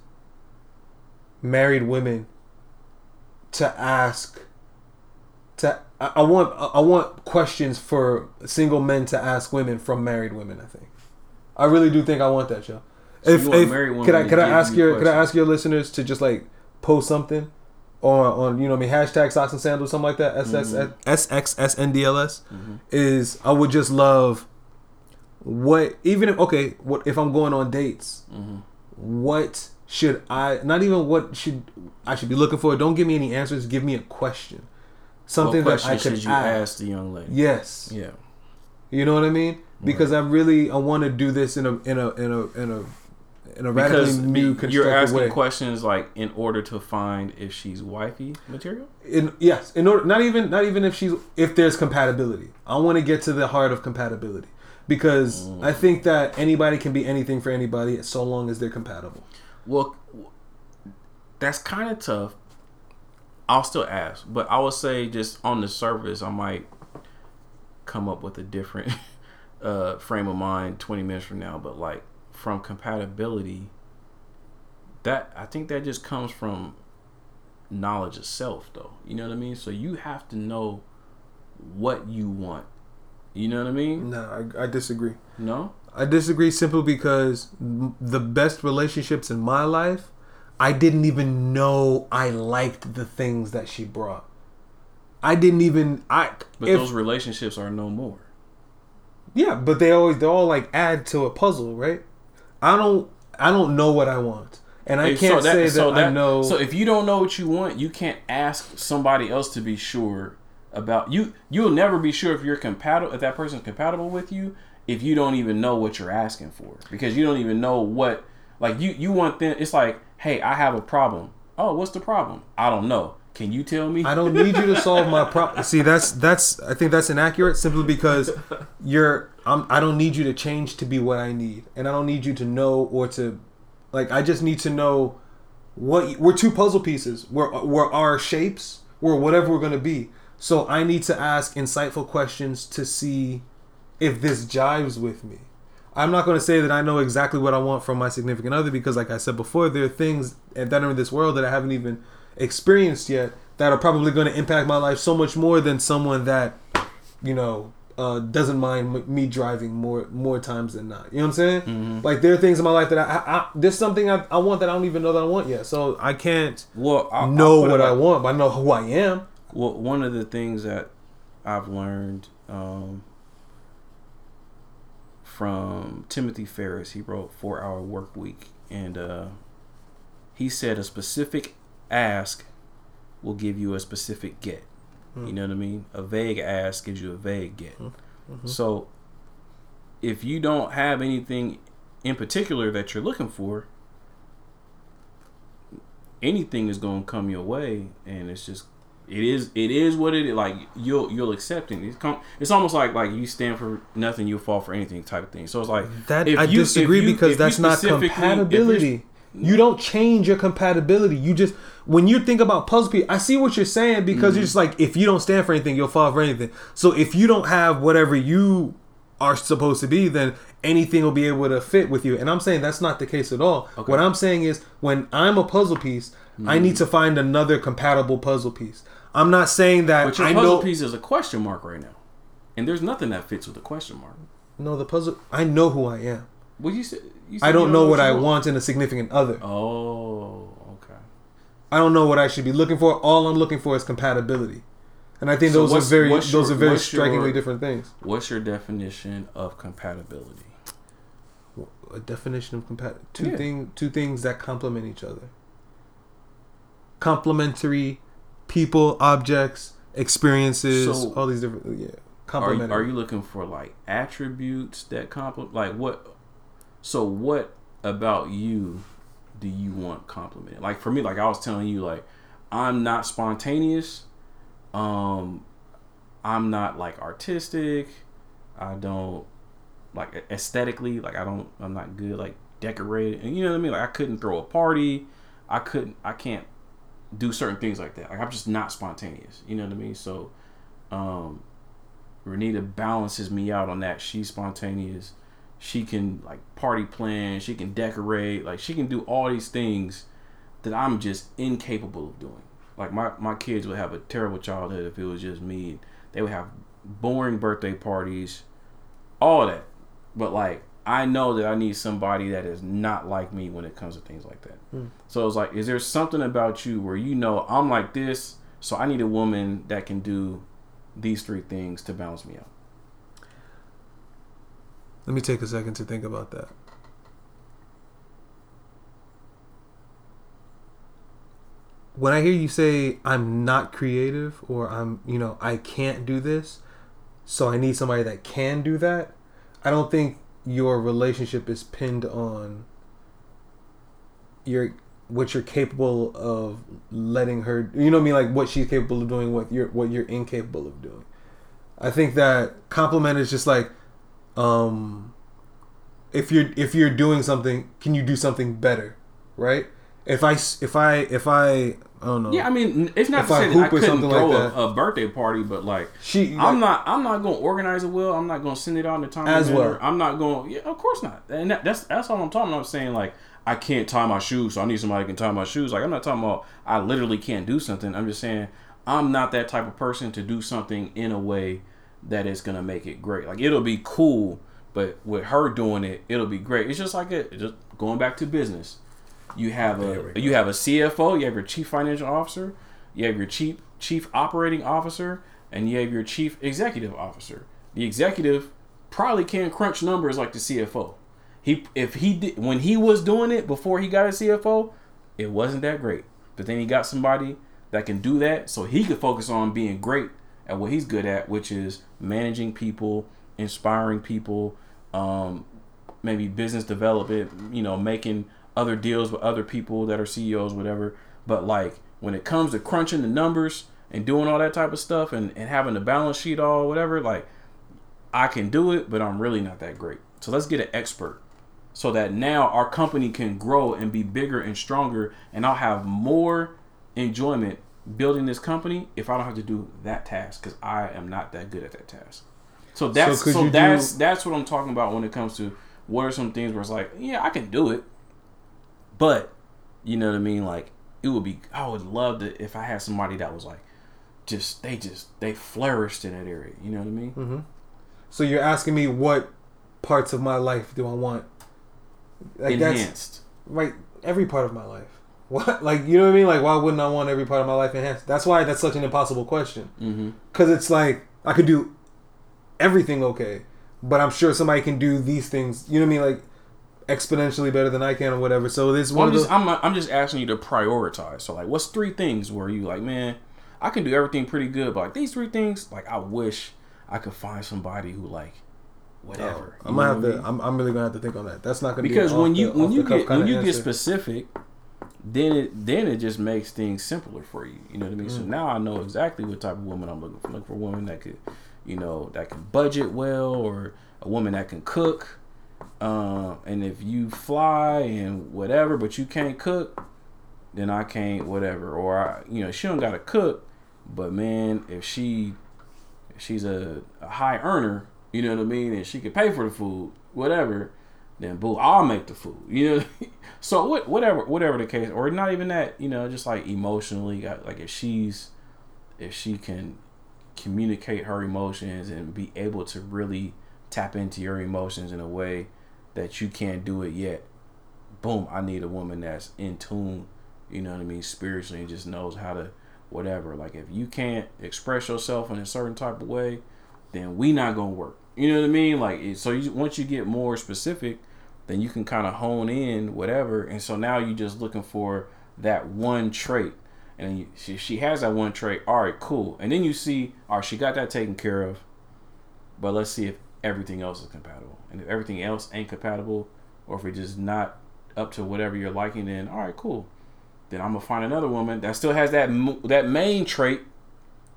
married women to ask to I I want I want questions for single men to ask women from married women. I think I really do think I want that, Joe. So if if married women could I could I ask you your could I ask your listeners to just like post something on on you know I mean hashtag socks and sandals something like that Mm-hmm. SX SXSNDLS is I would just love what even if okay what if I'm going on dates Mm-hmm. what should I not even what should I should be looking for don't give me any answers give me a question something what that I could should you ask. ask the young lady yes yeah you know what I mean because I really I want to do this in a in a in a in a in a radically because new you're asking way. questions like in order to find if she's wifey material? In yes in order not even not even if she's if there's compatibility. I want to get to the heart of compatibility. Because i think that anybody can be anything for anybody so long as they're compatible. Well, that's kind of tough. I'll still ask, but I would say just on the surface, I might come up with a different uh, frame of mind 20 minutes from now. But like from compatibility, that I think that just comes from knowledge of self, though. You know what I mean? So you have to know what you want. You know what I mean? no I, I disagree No. i disagree simply because m- the best relationships in my life i didn't even know i liked the things that she brought i didn't even i But if- those relationships are no more. Yeah, but they always they all like add to a puzzle, right? I don't I don't know what I want, and I can't so say that, so I know. So if you don't know what you want, you can't ask somebody else to be sure about you. You'll never be sure if you're compatible, if that person's compatible with you, if you don't even know what you're asking for, because you don't even know what like you you want them. It's like, hey, I have a problem. Oh, what's the problem? I don't know. Can you tell me? I don't need you to solve my problem. See, that's that's I think that's inaccurate simply because you're I'm I don't need you to change to be what I need, and I don't need you to know or to like I just need to know what we're two puzzle pieces. We're we're our shapes. We're whatever we're gonna be. So I need to ask insightful questions to see if this jives with me. I'm not going to say that I know exactly what I want from my significant other because, like I said before, there are things that are in this world that I haven't even experienced yet that are probably going to impact my life so much more than someone that, you know, uh, doesn't mind m- me driving more more times than not. You know what I'm saying? Mm-hmm. Like there are things in my life that I, I, I there's something I, I want that I don't even know that I want yet. So I can't Well, I'll, know I'll what I want, but I know who I am. Well, one of the things that I've learned um, from Timothy Ferriss, he wrote Four Hour Work Week, and uh, he said a specific ask will give you a specific get. You hmm. know what I mean? A vague ask gives you a vague get. Hmm. Hmm. So if you don't have anything in particular that you're looking for, anything is going to come your way and it's just it is it is what it is like you'll you'll accept it it's, com- it's almost like like you stand for nothing you'll fall for anything type of thing so it's like That if I you- disagree you- because that's not compatibility. You don't change your compatibility. You just when you think about puzzle pieces, I see what you're saying because Mm-hmm. you're just like if you don't stand for anything, you'll fall for anything. So if you don't have whatever you are supposed to be, then anything will be able to fit with you. And I'm saying that's not the case at all. Okay. What I'm saying is when I'm a puzzle piece, I Mm-hmm. need to find another compatible puzzle piece. I'm not saying that but your I puzzle know piece is a question mark right now and there's nothing that fits with a question mark no the puzzle. I know who I am. what you said you said I don't you know what you I want in a significant other. oh I don't know what I should be looking for. All I'm looking for is compatibility, and I think So those are very what's those your- are very what's your- strikingly different things. what's your definition of compatibility A definition of compat two Yeah. thing two things that complement each other. Complementary people, objects, experiences, So- all these different yeah. are you, Complementary. are you looking for like attributes that compliment like what so what about you do you want complimented like for me like i was telling you like i'm not spontaneous. Um i'm not like artistic. I don't like aesthetically like i don't i'm not good like decorated. And you know what i mean? Like i couldn't throw a party. I couldn't i can't do certain things like that. Like i'm just not spontaneous. You know what i mean? So um Renita balances me out on that. She's spontaneous. She can like party plan. She can decorate. Like she can do all these things that I'm just incapable of doing. Like my my kids would have a terrible childhood if it was just me. They would have boring birthday parties, all that. But like I know that I need somebody that is not like me when it comes to things like that. Hmm. So it's like, is there something about you where you know I'm like this, so I need a woman that can do these three things to balance me out. Let me take a second to think about that. When I hear you say I'm not creative or I'm, you know, I can't do this, so I need somebody that can do that, I don't think your relationship is pinned on your what you're capable of letting her you know what I mean like what she's capable of doing what you're what you're incapable of doing. I think that compliment is just like um if you're if you're doing something can you do something better right if I if i if i i don't know Yeah, I mean, it's not If to I say that I couldn't throw like a, a birthday party, but like she I'm not, I'm not going to organize it well. I'm not going to send it out in the time As well. I'm not going. Yeah, of course not. And that, that's that's all I'm talking. about. I'm saying like I can't tie my shoes, so I need somebody can tie my shoes. Like I'm not talking about I literally can't do something. I'm just saying I'm not that type of person to do something in a way that is gonna make it great. Like it'll be cool, but with her doing it, it'll be great. It's just like it. Just going back to business. You have a you have a CFO, you have your chief financial officer, you have your chief chief operating officer, and you have your chief executive officer. The executive probably can't crunch numbers like the CFO. He if he did when he was doing it before he got a CFO, it wasn't that great. But then he got somebody that can do that, so he could focus on being great at what he's good at, which is managing people, inspiring people, um, maybe business development, you know, making other deals with other people that are CEOs, whatever. But like when it comes to crunching the numbers and doing all that type of stuff and, and having the balance sheet all whatever, like I can do it, but I'm really not that great. So let's get an expert so that now our company can grow and be bigger and stronger and I'll have more enjoyment building this company if I don't have to do that task because I am not that good at that task. So that's could so, you do- that's that's what I'm talking about when it comes to what are some things where it's like, yeah, I can do it. But you know what I mean? Like it would be I would love to if I had somebody that was like just they just they flourished in that area. You know what I mean? Mm-hmm. So you're asking me what parts of my life do I want? Like that's Enhanced. right. Every part of my life. What? Like you know what I mean? Like why wouldn't I want every part of my life enhanced? That's why that's such an impossible question. Mm-hmm. Because it's like I could do everything okay, but I'm sure somebody can do these things. You know what I mean? Like exponentially better than I can or whatever. So this one I'm of just the, I'm I'm just asking you to prioritize. So like, what's three things where you like, man, I can do everything pretty good, but like these three things, like I wish I could find somebody who like whatever. I'm gonna have what I to. mean? I'm, I'm really gonna have to think on that. That's not gonna because be an when you the- when you get when you get specific, then it then it just makes things simpler for you. You know what I mean? Mm. So now I know exactly what type of woman I'm looking for. looking for a woman that could, you know, that can budget well, or a woman that can cook. Um, and if you fly and whatever, but you can't cook, then I can't whatever. Or I, you know, she don't gotta cook, but man, if she if she's a, a high earner, you know what I mean, and she can pay for the food, whatever, then boo, I'll make the food. You know, so what, whatever, whatever the case, or not even that, you know, just like emotionally, like if she's, if she can communicate her emotions and be able to really tap into your emotions in a way that you can't do it yet, boom, I need a woman that's in tune, you know what I mean, spiritually and just knows how to whatever. Like if you can't express yourself in a certain type of way, then we not gonna work. You know what I mean? Like so you, once you get more specific, then you can kind of hone in whatever. And so now you're just looking for that one trait. And you, she, she has that one trait. All right, cool. And then you see, all right, she got that taken care of. But let's see if everything else is compatible. And if everything else ain't compatible, or if it's just not up to whatever you're liking, then all right, cool. Then I'm gonna find another woman that still has that that main trait.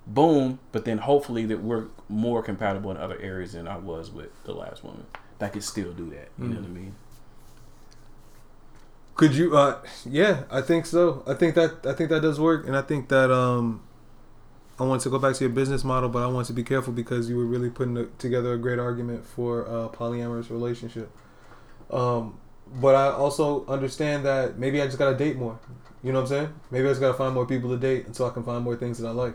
Boom. But then hopefully that we're more compatible in other areas than I was with the last woman. That could still do that. You know what I mean? Could you? uh Yeah, I think so. I think that I think that does work, and I think that um, I want to go back to your business model, but I want to be careful because you were really putting together a great argument for a polyamorous relationship. Um, but I also understand that maybe I just gotta date more. You know what I'm saying? Maybe I just gotta find more people to date until I can find more things that I like.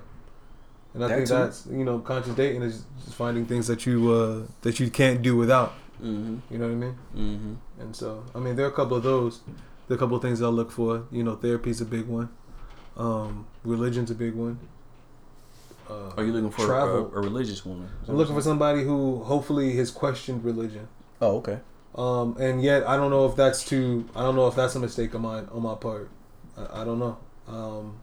And I That think too. that's you know conscious dating is just finding things that you uh that you can't do without. Mm-hmm. You know what I mean? Mm-hmm. And so, I mean, there are a couple of those. There are a couple of things I'll look for. You know, therapy's a big one. Um, religion's a big one. Uh, Are you looking for a, Travel. a religious woman? I'm looking for somebody who hopefully has questioned religion. Oh, okay. Um, and yet I don't know if that's too. I don't know if that's a mistake on my on my part. I, I don't know. Um,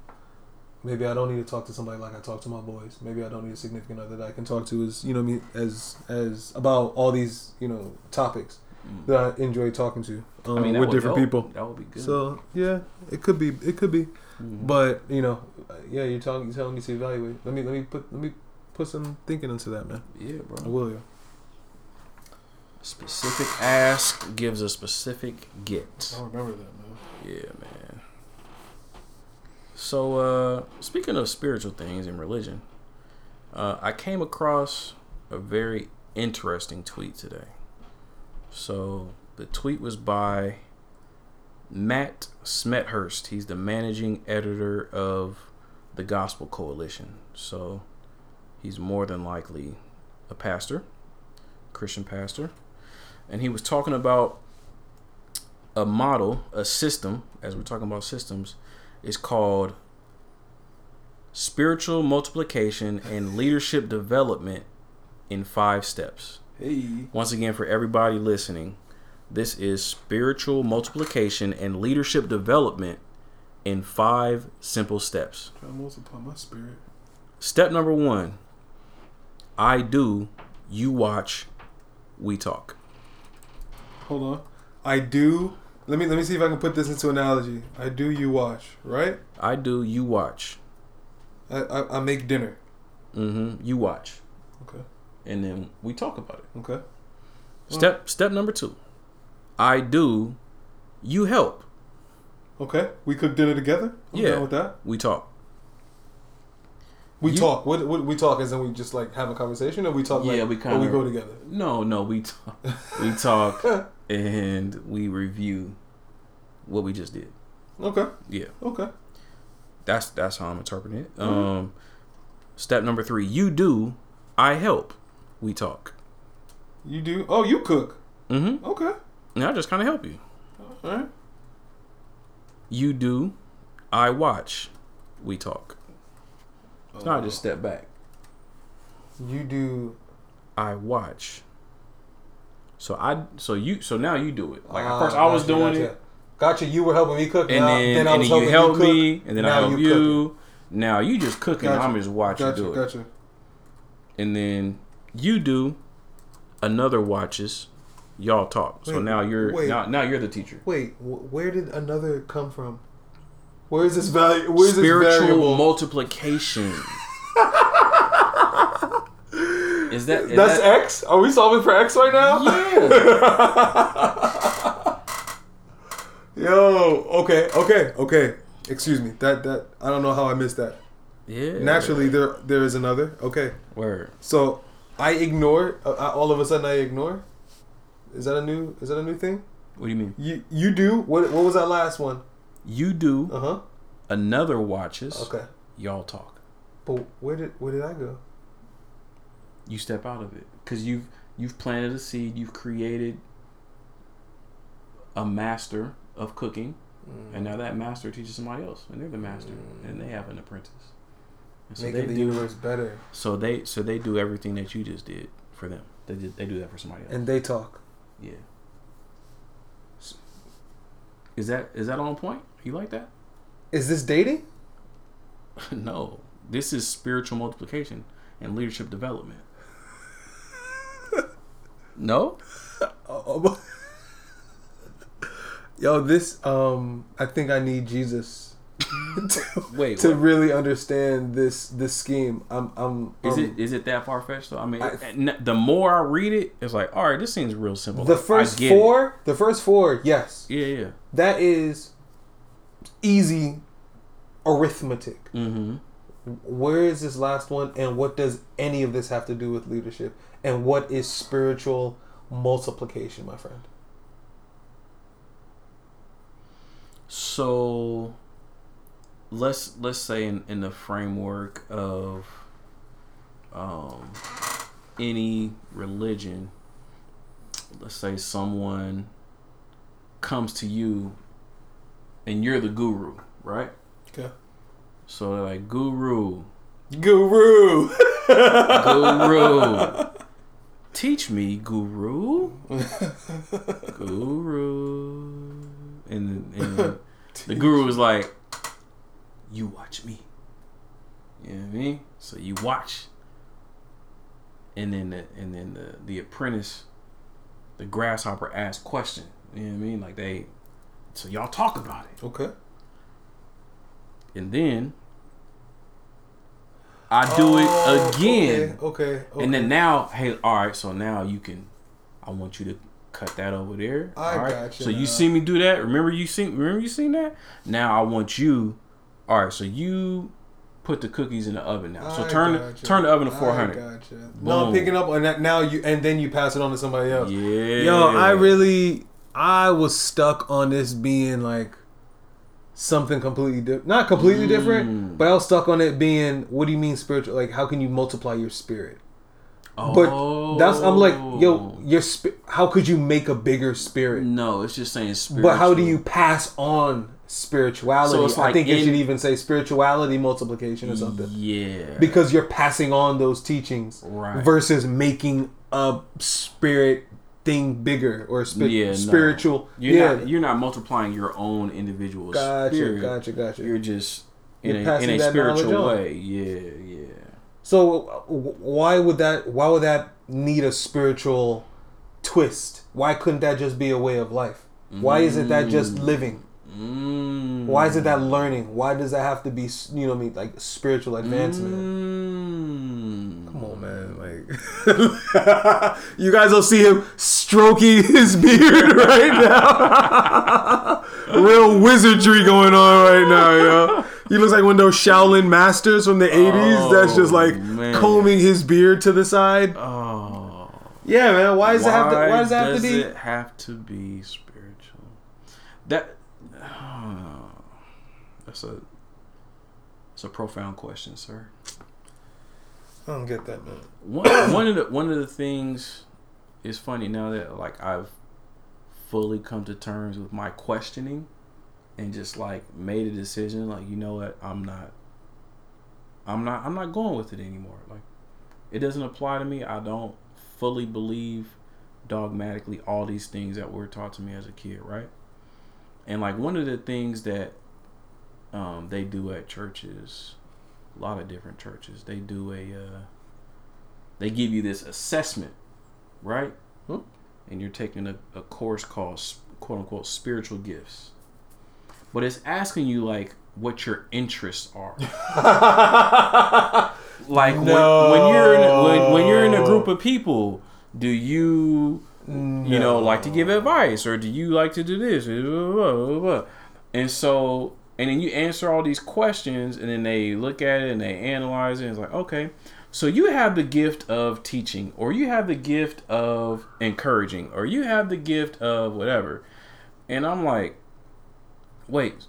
maybe I don't need to talk to somebody like I talk to my boys. Maybe I don't need a significant other that I can talk to as you know me as as about all these you know topics Mm. that I enjoy talking to um, I mean, with different dope. people. That would be good. So yeah, it could be. It could be. Mhm. But you know, uh, yeah, you're telling you're telling me to evaluate. Let me let me put let me put some thinking into that, man. yeah, bro. I will. Yeah. Specific ask gives a specific get. I remember that, man. Yeah, man. So, uh, speaking of spiritual things and religion, uh, I came across a very interesting tweet today. So, the tweet was by Matt Smethurst. He's the managing editor of the Gospel Coalition. So, he's more than likely a pastor, Christian pastor. And he was talking about a model, a system, as we're talking about systems, is called spiritual multiplication and leadership development in five steps. Hey. Once again, for everybody listening, this is spiritual multiplication and leadership development in five simple steps. Try to multiply my spirit. Step number one I do, you watch, we talk. Hold on. I do. Let me let me see if I can put this into analogy. I do. You watch, right? I do, you watch. I I, I make dinner. Mm-hmm. You watch. Okay. And then we talk about it. Okay. Step step number two. I do, you help. Okay. We cook dinner together. I'm Yeah. with that. We talk. We You- talk. What, what we talk is then we just like have a conversation, or we talk Yeah, like we or kinda- we go together. No, no, we talk. we talk and we review what we just did. Okay. Yeah. Okay. That's that's how I'm interpreting it. Um step number 3, you do, I help. We talk. You do? Oh, you cook. Mm-hmm. Okay. And I just kind of help you. All right. You do, I watch, we talk. No, I just step back. You do. I watch. So I so you so now you do it. Like at Ah, first I was gotcha, doing gotcha. it, Gotcha. You were helping me cook, and now, then, I and was then helping you help me, and then I Now help you you. Now you just cooking. Gotcha. I'm just watching Gotcha. you do it, Gotcha. and then you do. Another watches. Y'all talk. so now you're wait. now now you're the teacher. Wait, where did another come from? Where is this value? Where is this Spiritual variable? multiplication. is that is That's that, X. Are we solving for X right now? Yeah. Yo. Okay. Okay. Okay. Excuse me. That that I don't know how I missed that. yeah. Naturally, there there is another. Okay. Word. So I ignore. Uh, I- all of a sudden, I ignore. Is that a new? Is that a new thing? What do you mean? You you do what? What was that last one? You do. Uh huh. Another watches. Okay. Y'all talk. But where did where did I go? You step out of it because you've you've planted a seed. You've created a master of cooking, and now that master teaches somebody else, and they're the master, and they have an apprentice. And so Making they the do. universe better, So they so they do everything that you just did for them. They did, they do that for somebody else. and they talk. yeah. Is that is that on point? You like that? Is this dating? no. This is spiritual multiplication and leadership development. no? Oh, Yo, this um, I think I need Jesus to, Wait, to what? really understand this this scheme. I'm I'm. Is um, it is it that far fetched though? I mean, I- the more I read it, it's like, all right, this seems real simple. the Like, first get it. four? The first four, yes, Yeah, yeah. that is easy arithmetic. Mm-hmm. Where is this last one, and what does any of this have to do with leadership? And what is spiritual multiplication, my friend? So let's let's say in, in the framework of um, any religion, let's say someone comes to you and you're the guru, right? Okay. So they're like, Guru, Guru. Guru. Teach me, Guru. Guru. And, and the Guru is like, You watch me. You know what I mean? So you watch. And then the and then the, the apprentice, the grasshopper asked question. You know what I mean? Like they so y'all talk about it. Okay. And then I do Oh, it again. Okay, okay. okay. And then now, hey, all right, so now you can. I want you to cut that over there. I all right? gotcha So now. you see me do that? Remember you seen? Remember you seen that? Now I want you. All right, so you put the cookies in the oven now. So I turn gotcha. turn the oven to four hundred. Gotcha. No, I'm picking up on that now. You and then you pass it on to somebody else. Yeah. Yo, I really, I was stuck on this being like something completely different. Not completely Mm. different, but I was stuck on it being. What do you mean spiritual? Like, how can you multiply your spirit? But that's I'm like, yo, Oh. your spi- How could you make a bigger spirit? No, it's just saying spiritual. But how do you pass on spirituality? So it's I think in- should even say spirituality multiplication or something. Yeah. Because you're passing on those teachings Right. versus making a spirit thing bigger or spi- Yeah, no. spiritual. You're yeah, not you're not multiplying your own individual gotcha, spirit. gotcha, gotcha. You're just in You're a, in a spiritual way. Yeah, yeah. So uh, why would that? Why would that need a spiritual twist? Why couldn't that just be a way of life? Why is it that just living? Mm. Why is it that learning? Why does that have to be you know what I mean like spiritual advancement? Mm. Come on, man! Like you guys will see him stroking his beard right now. Real wizardry going on right now, yo. He looks like one of those Shaolin masters from the '80s. that's just like Oh, man. combing his beard to the side. Oh. Yeah, man. Why does it have to? Why does it have to be? it have to be spiritual? That oh, that's a that's a profound question, sir. I don't get that, man. One one of the one of the things it's funny now that like I've fully come to terms with my questioning and just like made a decision like you know what I'm not I'm not I'm not going with it anymore like it doesn't apply to me I don't fully believe dogmatically all these things that were taught to me as a kid right and like one of the things that um, they do at churches a lot of different churches. They do a uh, they give you this assessment right? Hmm. and you're taking a, a course called quote unquote spiritual gifts. But it's asking you like what your interests are. Like when, when you're in a, when, when you're in a group of people do you you know like to give advice or do you like to do this? And so and then you answer all these questions and then they look at it and they analyze it and it's like okay so you have the gift of teaching or you have the gift of encouraging or you have the gift of whatever and i'm like wait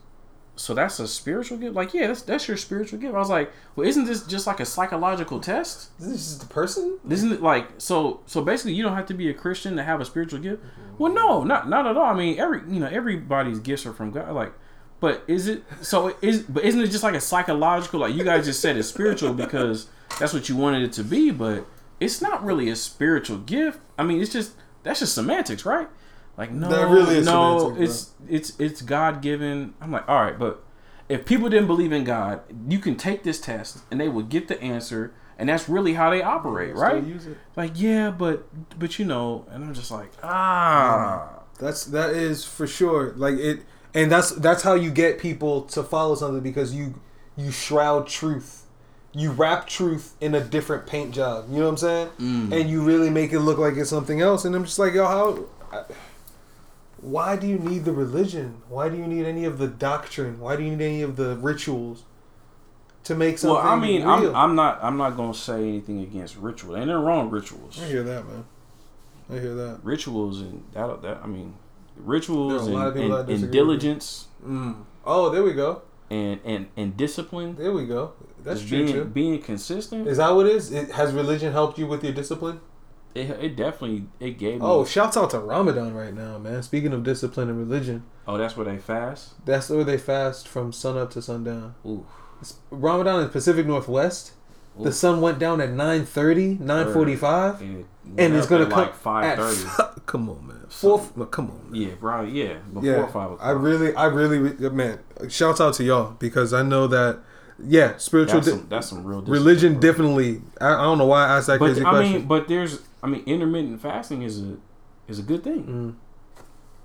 so that's a spiritual gift like yeah that's that's your spiritual gift i was like well isn't this just like a psychological test This is the person. isn't it like so? So basically, you don't have to be a Christian to have a spiritual gift. Mm-hmm. Well, no, not not at all. I mean, every you know everybody's gifts are from God. Like, but is it so? Is but isn't it just like a psychological? Like you guys just said it's spiritual because that's what you wanted it to be, but it's not really a spiritual gift. I mean, it's just that's just semantics, right? Like no, That really is no, it's it's it's God given. I'm like, all right, but if people didn't believe in God, you can take this test and they would get the answer, and that's really how they operate, right? Use it. Like, yeah, but but you know, and I'm just like, ah, That's that is for sure. Like it, and that's that's how you get people to follow something because you you shroud truth, you wrap truth in a different paint job. You know what I'm saying? Mm. And you really make it look like it's something else. And I'm just like, yo, how? I, why do you need the religion? Why do you need any of the doctrine? Why do you need any of the rituals to make something well, I mean, real? I'm I'm not I'm not gonna say anything against ritual. Ain't nothing wrong rituals. I hear that, man. I hear that. Rituals and that that I mean, rituals There are a lot of and, and, and diligence Mm. Oh, there we go. and and and discipline. There we go. That's just true. being too. being consistent. Is that what it is? It, has religion helped you with your discipline? It, it definitely it gave me. Oh, shouts out to Ramadan right now, man. Speaking of discipline and religion, oh, that's where they fast. that's where they fast from sun up to sundown. Ooh, It's Ramadan in Pacific Northwest. The sun went down at 9.30, 9.45, and, it and it's gonna come like five thirty. at- come on, man. Four. no, come on, man. Yeah, bro. Yeah, before Yeah, five o'clock. I really, I really, man. Shouts out to y'all because I know that, yeah, spiritual that's di- some, that's some real religion bro. definitely. I, I don't know why I asked that But crazy I question. mean, but there's, I mean, intermittent fasting is a is a good thing.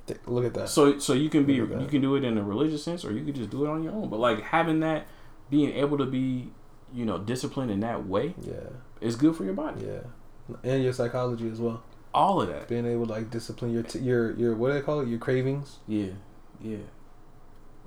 Mm. Look at that. So so you can be Look at that. you can do it in a religious sense, or you can just do it on your own. But like having that, being able to be, you know, disciplined in that way yeah, it's good for your body. yeah, and your psychology as well. All of that. being able to like discipline your t- your your what do they call it your cravings. Yeah, yeah,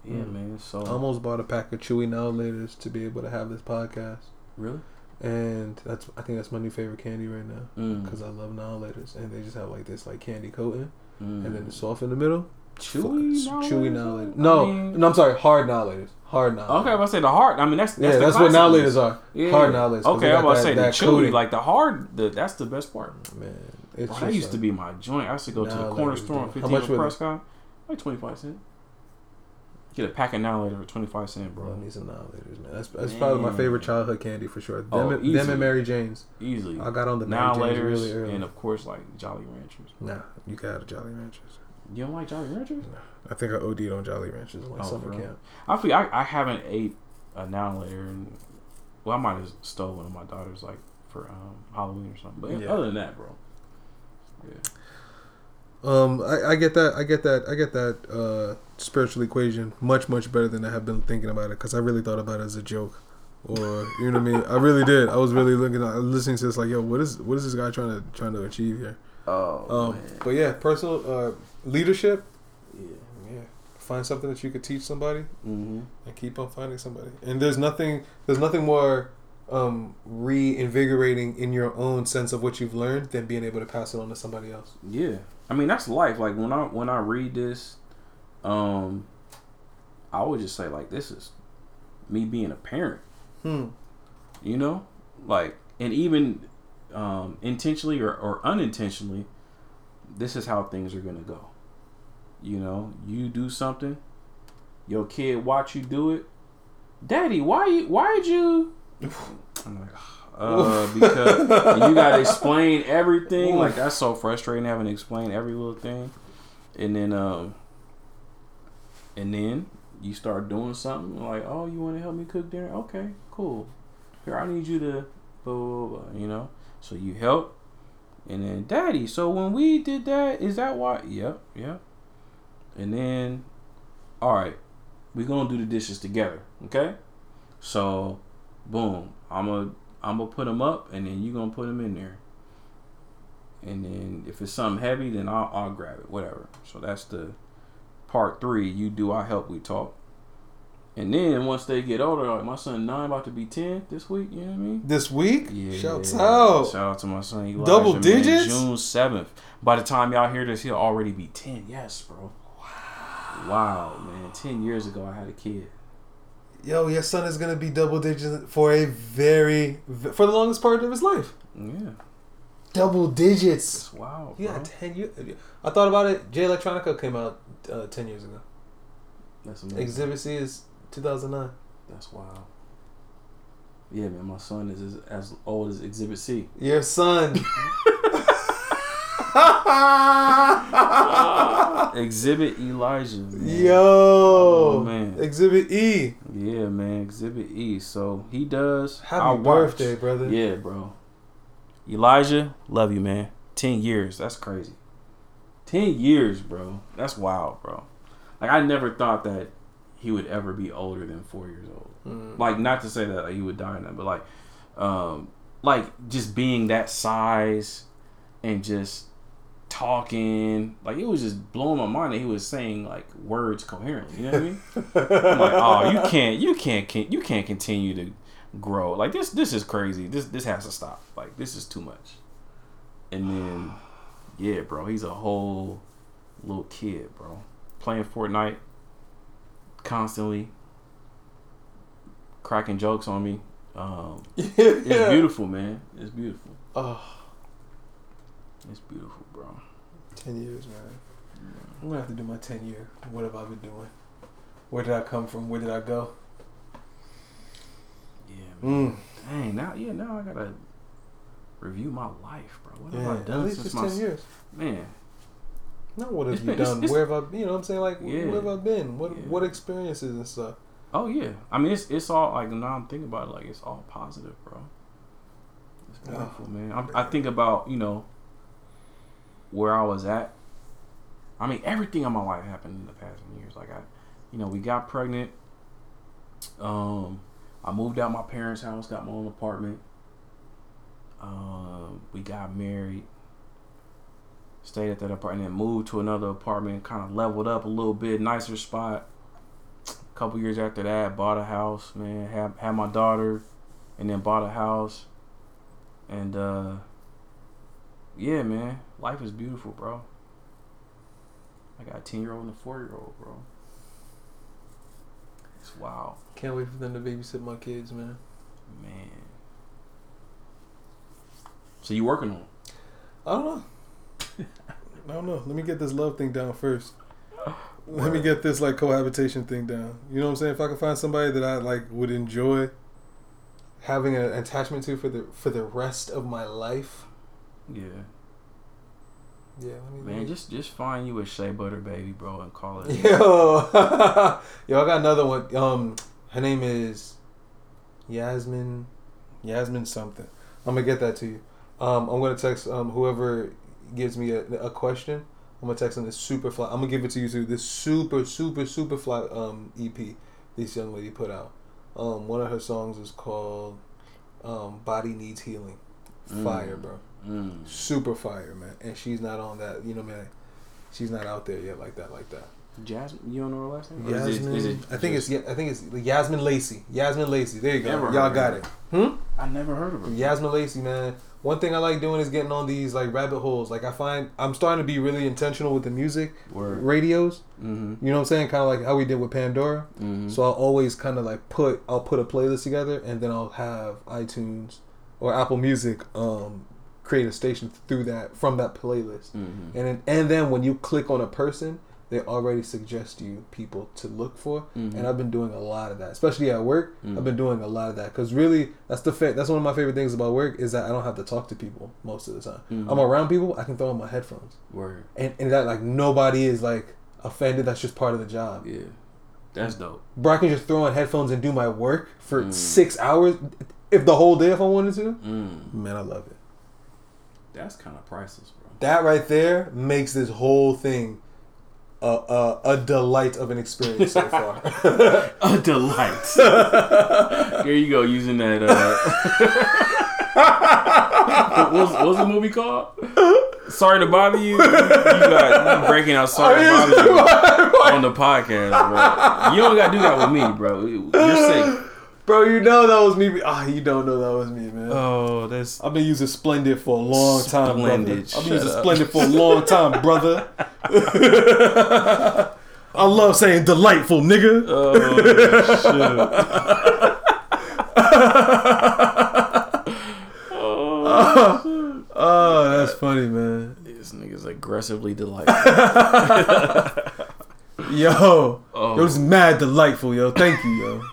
yeah, Mm. man. So I almost bought a pack of Chewy Now Laters to be able to have this podcast, really, and that's I think that's my new favorite candy right now mm. because I love Now Laters, and they just have like this like candy coating, mm. and then the soft in the middle. Chewy, Now Chewy Laters, Now though? Laters. No, I mean- no, I'm sorry, hard Now Laters. Hard Now. Okay, I'm about to say the hard. I mean, that's, that's yeah, the that's what Laters are. Yeah. Hard. 'cause Okay, I'm about to say the chewy, like the hard. The, that's the best part. man. It's Bro, that used to be my joint. I used to go to the corner store on dude. 15 How much on was it? Prescott, like 25 cents. Get a pack of later for 25 cents, Bro, I need some Now man. That's, that's probably my favorite childhood candy for sure. Them, Oh, and, them and Mary Jane's. Easily. I got on the Mary Jane's really early. and of course, like Jolly Ranchers. Nah, you got a Jolly Ranchers. You don't like Jolly Ranchers? I think I OD'd on Jolly Ranchers in like Oh, summer camp. I feel I, I haven't ate a now later, and well, I might have stole one of my daughters like for um, Halloween or something. But Yeah. other than that, bro. Yeah. Um, I, I get that. I get that. I get that uh, spiritual equation much much better than I have been thinking about it because I really thought about it as a joke, or you know what I mean. I really did. I was really looking, at, listening to this like, yo, what is what is this guy trying to trying to achieve here? Oh Um, but yeah, personal uh, leadership. Yeah. Yeah, find something that you could teach somebody Mm-hmm. and keep on finding somebody. And there's nothing there's nothing more um, reinvigorating in your own sense of what you've learned than being able to pass it on to somebody else. Yeah, I mean that's life. Like when I when I read this, um, I would just say like this is me being a parent. Hmm. You know, like and even um, intentionally or, or unintentionally, this is how things are gonna go. You know, you do something, your kid watch you do it. Daddy, why you? Why'd you? I'm like, uh, because you gotta explain everything. Like that's so frustrating having to explain every little thing, and then um, and then you start doing something like, oh, you want to help me cook dinner? Okay, cool. Here, I need you to blah blah blah. blah you know, so you help, and then daddy. So when we did that, is that why? Yep, yep. And then, all right, we gonna do the dishes together. Okay, so boom, I'm gonna I'm gonna put them up, and then you gonna put them in there. And then if it's something heavy, then I'll I'll grab it, whatever. So that's the part three. You do, I help. We talk. And then once they get older, like my son nine about to be ten this week. You know what I mean? This week, Yeah. shouts out. Shout out to my son. Elijah, Double man. digits? June seventh. By the time y'all hear this, he'll already be ten. Yes, bro. Wow. Wow, man. Ten years ago, I had a kid. Yo, your son is gonna be double digits for a very for the longest part of his life. Yeah. Double digits. Wow. wild, Yeah, bro. ten years. I thought about it. Jay Electronica came out uh, ten years ago. That's amazing. Exhibit C is two thousand nine. That's wild. Yeah, man. My son is as, as old as Exhibit C. Your son. Exhibit Elijah. Man. Yo, Oh, man. Exhibit E. Yeah, man. Exhibit E. So he does. Happy I watch. birthday, brother. Yeah, bro. Elijah, love you, man. Ten years. That's crazy. Ten years, bro. That's wild, bro. Like I never thought that he would ever be older than four years old. Mm. Like not to say that like, he would die in that, but like, um, like just being that size and just talking, like it was just blowing my mind that he was saying like words coherently. You know what I mean? I'm like, oh, you can't, you can't, can't, you can't continue to grow. Like this, this is crazy. This, this has to stop. Like this is too much. And then, yeah, bro, he's a whole little kid, bro, playing Fortnite constantly, cracking jokes on me. Um, it's beautiful, man. It's beautiful. Oh, It's beautiful, bro. 10 years, man. I'm gonna have to do my 10 year. What have I been doing? Where did I come from? Where did I go? Yeah, man. Mm. Dang, now, yeah, now I gotta review my life, bro. What have Yeah, I at done least since it's my 10 years. man? Not what have It's you been- done? it's- where have I, you know what I'm saying? Like, Yeah. where have I been? What Yeah. what experiences and stuff? Oh yeah, I mean it's it's all like now I'm thinking about it like it's all positive, bro. It's Oh, beautiful, man. I, I think about you know where I was at. I mean everything in my life happened in the past few years. Like I, you know, we got pregnant. Um, I moved out my parents' house, got my own apartment. Um, we got married. Stayed at that apartment, then moved to another apartment, kind of leveled up a little bit, nicer spot A couple years after that, bought a house, man. Had had my daughter, and then bought a house, and uh, yeah, man, life is beautiful, bro. I got a ten year old and a four year old, bro. It's wild, Can't wait for them to babysit my kids, man. man. So you working on? I don't know. I don't know. Let me get this love thing down first. Let me get this like cohabitation thing down. You know what I'm saying? If I can find somebody that I like would enjoy having an attachment to for the for the rest of my life. Yeah, Yeah, let me, man. Just just find you a shea butter baby, bro, and call it. Yo, yo, I got another one. Um, her name is Yasmin, Yasmin something. I'm gonna get that to you. Um, I'm gonna text um whoever gives me a, a question. I'm gonna text them this super fly. I'm gonna give it to you too. This super super super fly um EP this young lady put out. Um, one of her songs is called um Body Needs Healing. Fire, Mm. bro Mm. super fire, man. And she's not on that, you know, man. She's not out there yet like that, like that. Jasmine, you don't know her last name? Or is it- Yasmin, is it I think just- it's yeah, I think it's Yasmin Lacey. Yasmin Lacey. There you go. Y'all got it. Hmm. I never heard of her. Yasmin Lacey, man. One thing I like doing is getting on these like rabbit holes. Like I find I'm starting to be really intentional with the music Word. radios. Mm-hmm. You know what I'm saying? Kind of like how we did with Pandora. Mm-hmm. So I'll always kind of like put I'll put a playlist together and then I'll have iTunes or Apple Music um create a station through that from that playlist. Mhm. And then, and then when you click on a person, they already suggest you people to look for. Mhm. And I've been doing a lot of that, especially at work. Mhm. I've been doing a lot of that because really, that's the fa- that's one of my favorite things about work is that I don't have to talk to people most of the time. Mhm. I'm around people, I can throw on my headphones, Word. and and that like nobody is like offended. That's just part of the job. Yeah. That's dope. Bro, I can just throw on headphones and do my work for Mm. six hours, if the whole day if I wanted to. Mm. Man, I love it. That's kind of priceless, bro. That right there makes this whole thing a a, a delight of an experience so far. A delight. Here you go, using that. Uh, what was what was the movie called? Sorry to bother you. You got you breaking out. Sorry to bother you on the podcast, bro. You don't got to do that with me, bro. You're sick. Bro, you know that was me. Ah, you don't know that was me, man. Oh, that's I've been using Splendid for a long time, brother. I've been using up. Splendid for a long time, brother. I love saying delightful, nigga. Oh, shit. Oh, that's funny, man. this nigga's aggressively delightful. Yo, Oh. it was mad delightful, yo. Thank you, yo.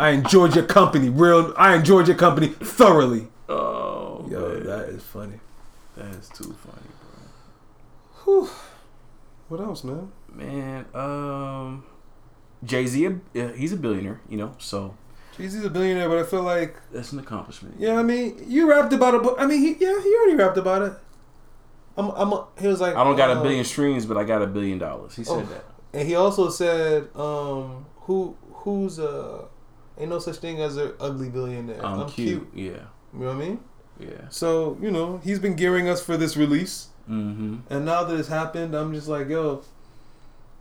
I enjoyed your company, real. I enjoyed your company thoroughly. Oh, Yo, man. that is funny. that's too funny, bro. Whew. What else, man? Man, um, Jay Z, uh, he's a billionaire, you know, so Jay Z's a billionaire, but I feel like, that's an accomplishment. yeah, I mean, you rapped about it, but I mean, he, yeah, he already rapped about it. I'm, I'm, a, he was like, I don't got a uh, billion streams, but I got a billion dollars. He said Oh. that. And he also said, um, who, who's uh, ain't no such thing as an ugly billionaire. I'm, I'm, cute. cute. Yeah, You know what I mean? yeah. So you know, he's been gearing us for this release. Mm-hmm. And now that it's happened, I'm just like, yo,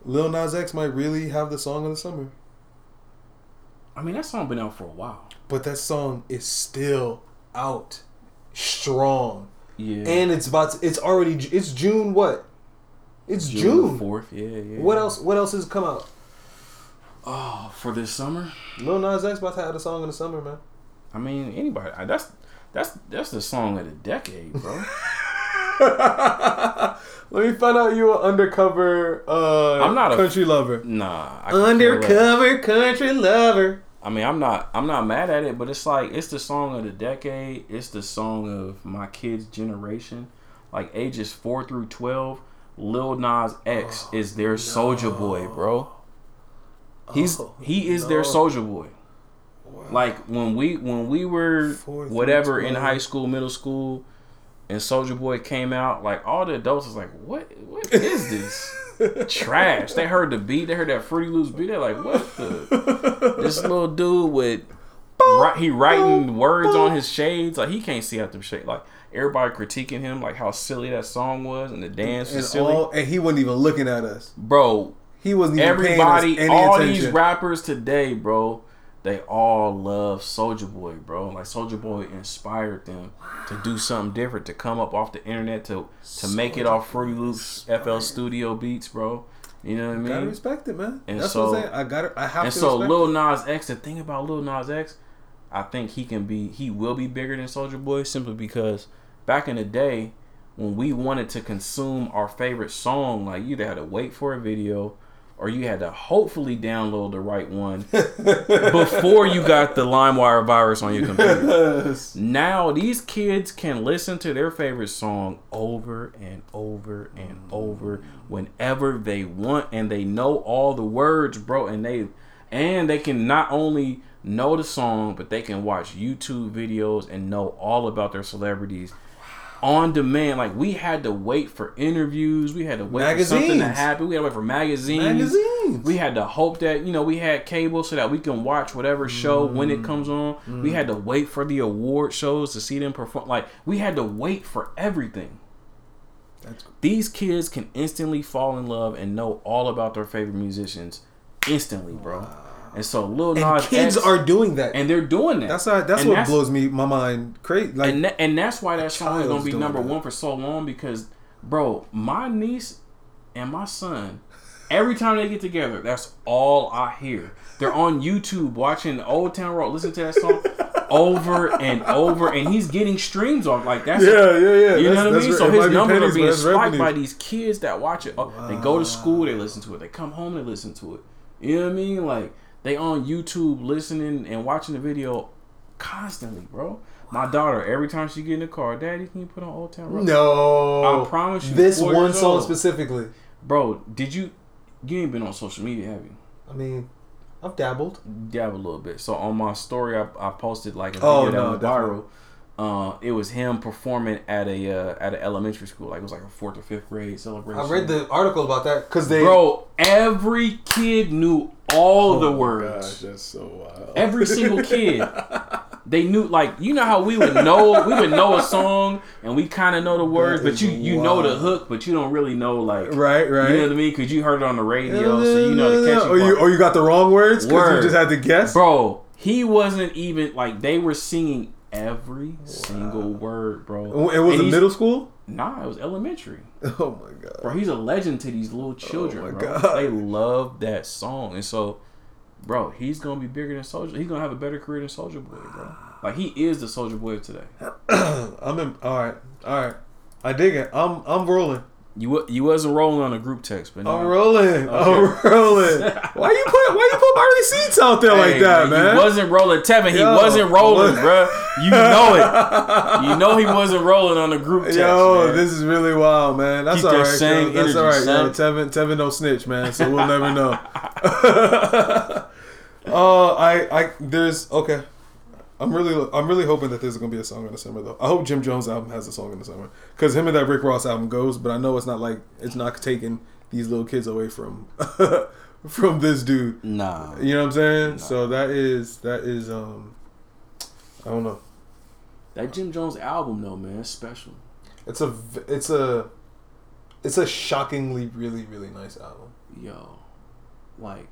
Lil Nas X might really have the song of the summer. I mean, that song been out for a while. But that song is still out strong. Yeah. And it's about to, it's already it's June what? It's June. fourth. Yeah, yeah. What else what else has come out? Oh, for this summer. Lil Nas X about to have a song in the summer, man. I mean, anybody. I- That's that's that's the song of the decade, bro. Let me find out you an undercover uh I'm not a- country lover. nah. I could care less. Undercover country lover. I mean, I'm not I'm not mad at it, but it's like it's the song of the decade. It's the song of my kids' generation, like ages four through twelve. Lil Nas X Oh, is their soldier boy, bro. He's Oh, he is no. their soldier boy. Like when we when we were Four through whatever in high school, middle school, and Soldier Boy came out, like all the adults was like, "What? What is this? Trash!" They heard the beat, they heard that Fruity Loops beat. They're like, "What the? This little dude with he writing words on his shades, like he can't see out the shade. Like everybody critiquing him, like how silly that song was and the dance And was silly, all and he wasn't even looking at us. bro." He wasn't Everybody, paying us any all attention. these rappers today, bro, they all love Soldier Boy, bro. Like Soldier Boy inspired them to do something different, to come up off the internet, to to make it off Fruity Loops, FL Studio beats, bro. You know what I gotta respect it, man. And That's so- what I'm saying. I got I have And to so Lil. Nas X, the thing about Lil Nas X, I think he can be, he will be bigger than Soldier Boy simply because back in the day when we wanted to consume our favorite song, like you either had to wait for a video or you had to hopefully download the right one before you got the LimeWire virus on your computer. Now these kids can listen to their favorite song over and over and over whenever they want and they know all the words, bro, and they and they can not only know the song, but they can watch YouTube videos and know all about their celebrities on demand. Like we had to wait for interviews, we had to wait for something to Magazines. happen, we had to wait for magazines. Magazines. We had to hope that you know we had cable so that we can watch whatever show when it mm-hmm. comes on. We mm-hmm. had to wait for the award shows to see them perform. Like we had to wait for everything. That's These kids can instantly fall in love and know all about their favorite musicians instantly, bro. And so Lil and kids X- are doing that. and they're doing that. that's how, that's And what blows me my mind crazy. Like and and that's why that song is gonna be number that. one for so long because, bro, my niece and my son, every time they get together, that's all I hear. They're on YouTube watching Old Town Road, listen to that song. over and over, and he's getting streams off like that's Yeah, yeah, yeah. You know what I mean? So his numbers pennies, are being spiked revenue. by these kids that watch it. Oh, They go to school, they listen to it. They come home, they listen to it. You know what I mean? Like they on YouTube listening and watching the video constantly, bro. My daughter, every time she get in the car, Daddy, can you put on Old Town Road? No, I promise you, This one song old. specifically. Bro, did you? You ain't been on social media, have you? I mean, I've dabbled. Dabbled a little bit. So on my story, I, I posted like a Oh, video no, that went viral. Uh, it was him performing at a uh, at an elementary school. Like it was like a fourth or fifth grade celebration. I read the article about that because they. Bro, every kid knew all Oh the words. Gosh, that's so wild. Every single kid. They knew like you know how we would know we would know a song and we kind of know the words, That but you is you know the hook, but you don't really know like right, right. you know what I mean because you heard it on the radio, so you know the catchy or you part. or you got the wrong words because you just had to guess. Bro, he wasn't even like they were singing every single word, bro. It was he's- middle school. Nah, it was elementary. Oh my god. Bro, he's a legend to these little oh children, Oh my bro. God. They love that song. And so, bro, he's gonna be bigger than Soldier. He's gonna have a better career than Soldier Boy, bro. Like he is the Soldier Boy of today. I'm in. All right, all right. I dig it. I'm I'm rolling. You you wasn't rolling on a group text, but I'm now- rolling. I'm rolling. Why you put Why you put my receipts out there like that, man? He wasn't rolling. Tevin, he Yo, wasn't rolling, what- bro. You know it. You know he wasn't rolling on the group text. Yo, man. this is really wild, man. That's Keep all that same yo. That's all right. Yo. Tevin, Tevin don't snitch, man. So we'll never know. uh, I, I, there's okay. I'm really, I'm really hoping that there's gonna be a song in the summer though. I hope Jim Jones album has a song in the summer because him and that Rick Ross album goes. But I know it's not like it's not taking these little kids away from from this dude. nah. You know what I'm saying? So that is that is um, I don't know. That Jim Jones album, though, man, it's special. It's a it's a it's a shockingly really really nice album. yo, like,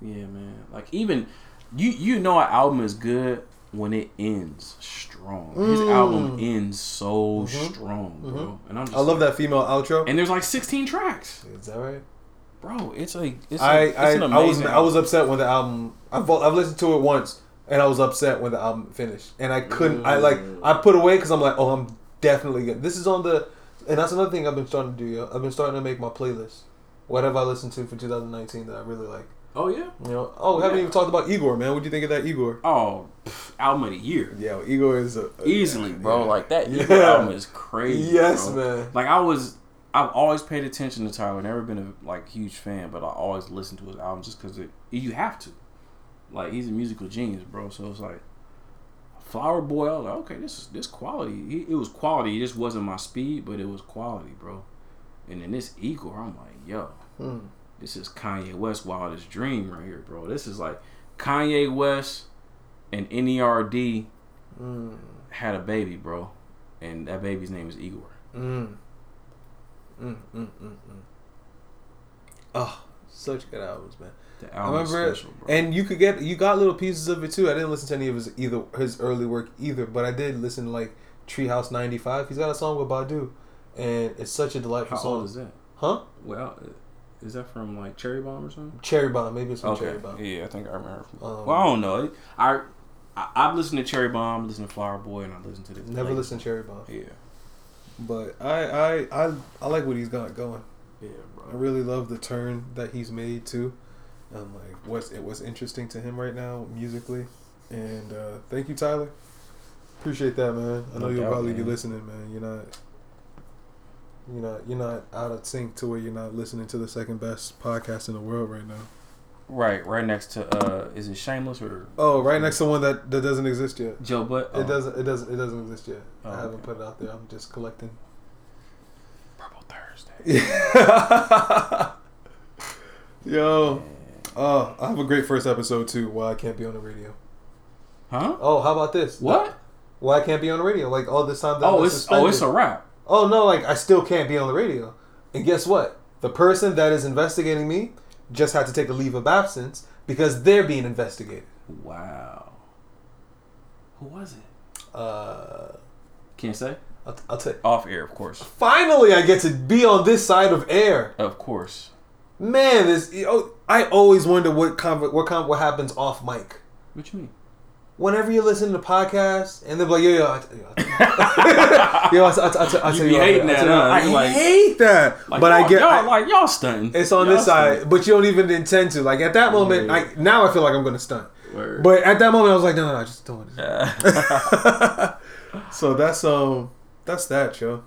yeah, man. Like even you you know an album is good when it ends strong. His Mm. album ends so strong, bro. And I'm just Mm-hmm. I love like- that female outro. And there's like 16 tracks, Is that right? bro. It's like it's a, I it's I, I was amazing. I was upset when the album I've I've listened to it once and I was upset when the album finished and I couldn't I like I put away because I'm like oh I'm definitely good. This is on the and that's another thing I've been starting to do. Yo. I've been starting to make my playlist. What have I listened to for 2019 that I really like? Oh yeah. You know, oh, we haven't Yeah. even talked about Igor, man. What do you think of that Igor? Oh, pff, album of the year. Yeah, well, Igor is a, a- Easily, bro. yeah. Like that Yeah. Igor album is crazy. Yes, bro. man. Like I was, I've always paid attention to Tyler. Never been a like huge fan, but I always listen to his album just because you have to. Like he's a musical genius, bro. So it's like Flower Boy. I was like, okay, this is this quality. He, it was quality. It just wasn't my speed, but it was quality, bro. And then this Igor, I'm like, yo, Hmm. This is Kanye West wildest dream right here, bro. This is like Kanye West and NERD Mm, had a baby, bro, and that baby's name is Igor. mm. Mm, mm, mm, mm. Oh, such good albums, man. The I album is remember, special, bro. and you could get you got little pieces of it too. I didn't listen to any of his either his early work either, but I did listen to like Treehome95. He's got a song with Badu, and it's such a delightful How song. old is that? Huh? Well, is that from like Cherry Bomb or something? Cherry Bomb, maybe it's from Okay, Cherry Bomb. yeah, I think I remember. Um, well, I don't know. I, I I've listened to Cherry Bomb, listened to Flower Boy, and I listened to this. Never listened to Cherry Bomb. Yeah, but I I I, I like what he's got going. yeah, bro. I really love the turn that he's made too. Um, like what's it was interesting to him right now musically, and uh, thank you, Tyler. Appreciate that, man. I know No you'll doubt, probably be listening, man. You're not, you're not, you're not out of sync to where you're not listening to the second best podcast in the world right now. Right, right next to uh, is it Shameless or Oh, right next to one that, that doesn't exist yet. Joe Butt? It doesn't. It doesn't. It doesn't exist yet. Oh, I haven't okay. put it out there. I'm just collecting. Purple Thursday. Yo, oh, I have a great first episode too. Why I can't be on the radio. Huh? Oh, how about this? What? Why I can't be on the radio? Like all this time that Oh, I'm it's suspended. oh, it's a wrap. Oh no, like I still can't be on the radio. And guess what? The person that is investigating me just had to take a leave of absence because they're being investigated. Wow. Who was it? Uh, Can't say. I'll, I'll tell. Off air, of course. Finally, I get to be on this side of air. Of course. Man, this. Oh, I always wonder what conver- what con- what happens off mic. What you mean? Whenever you listen to podcasts and they're like, yo, yo, I, yo, yo, I, I, I, I, I You tell you, hating I, that, tell you what, huh? I like- hate that. Like, but I get, y'all, I, like y'all stunting. it's on Y'all this side, but you don't even intend to. Like at that moment, Yeah. I now I feel like I'm gonna stunt. Word. But at that moment, I was like, no, no, no, just don't. so that's um, that's that, yo.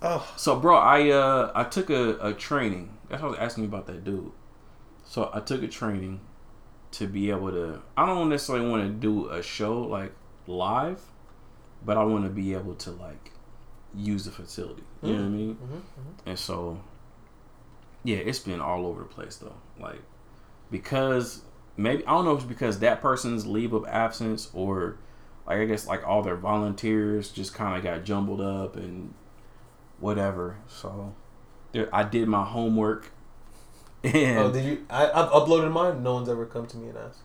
Oh, So, bro, I uh I took a, a training. That's what I was asking you about that dude. So I took a training to be able to. I don't necessarily want to do a show like live, but I want to be able to like use the facility. You know what I mean? Mm-hmm, And so, yeah, it's been all over the place though. Like because maybe I don't know if it's because that person's leave of absence or like I guess like all their volunteers just kind of got jumbled up and whatever. So there, I did my homework. And oh, did you? I, I've uploaded mine. No one's ever come to me and asked.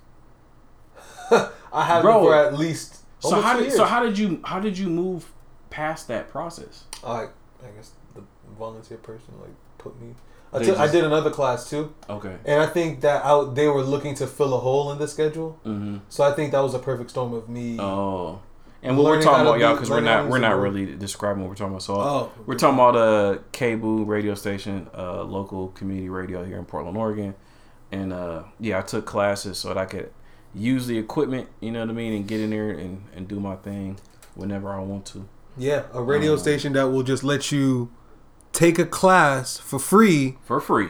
I have Bro, for at least. so how did years. so how did you how did you move past that process? I I guess the volunteer person like put me. I, They took, I did another class too, Okay. and I think that I, they were looking to fill a hole in the schedule. Mm-hmm. So I think that was a perfect storm of me. Oh. And what we're talking about, y'all, because we're not we're not really describing what we're talking about. So Oh, we're talking about a KBOO radio station, uh, local community radio here in Portland, Oregon, and uh, yeah, I took classes so that I could use the equipment, you know what I mean, and get in there and, and do my thing whenever I want to. Yeah, a radio Um, station that will just let you take a class for free for free.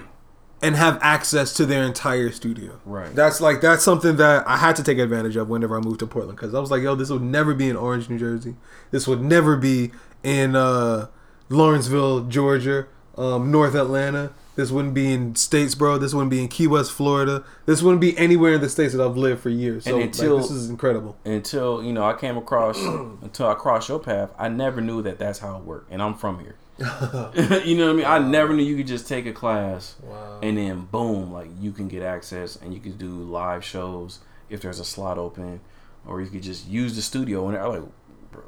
And have access to their entire studio. Right. That's like that's something that I had to take advantage of whenever I moved to Portland because I was like, yo, this would never be in Orange, New Jersey. This would never be in uh, Lawrenceville, Georgia, um, North Atlanta. This wouldn't be in Statesboro. This wouldn't be in Key West, Florida. This wouldn't be anywhere in the states that I've lived for years. So And like, until- this is incredible. Until you know, I came across until I crossed your path. I never knew that that's how it worked, and I'm from here. you know what I mean? I never knew you could just take a class Wow. and then boom, like you can get access and you can do live shows if there's a slot open, or you could just use the studio. And I'm like,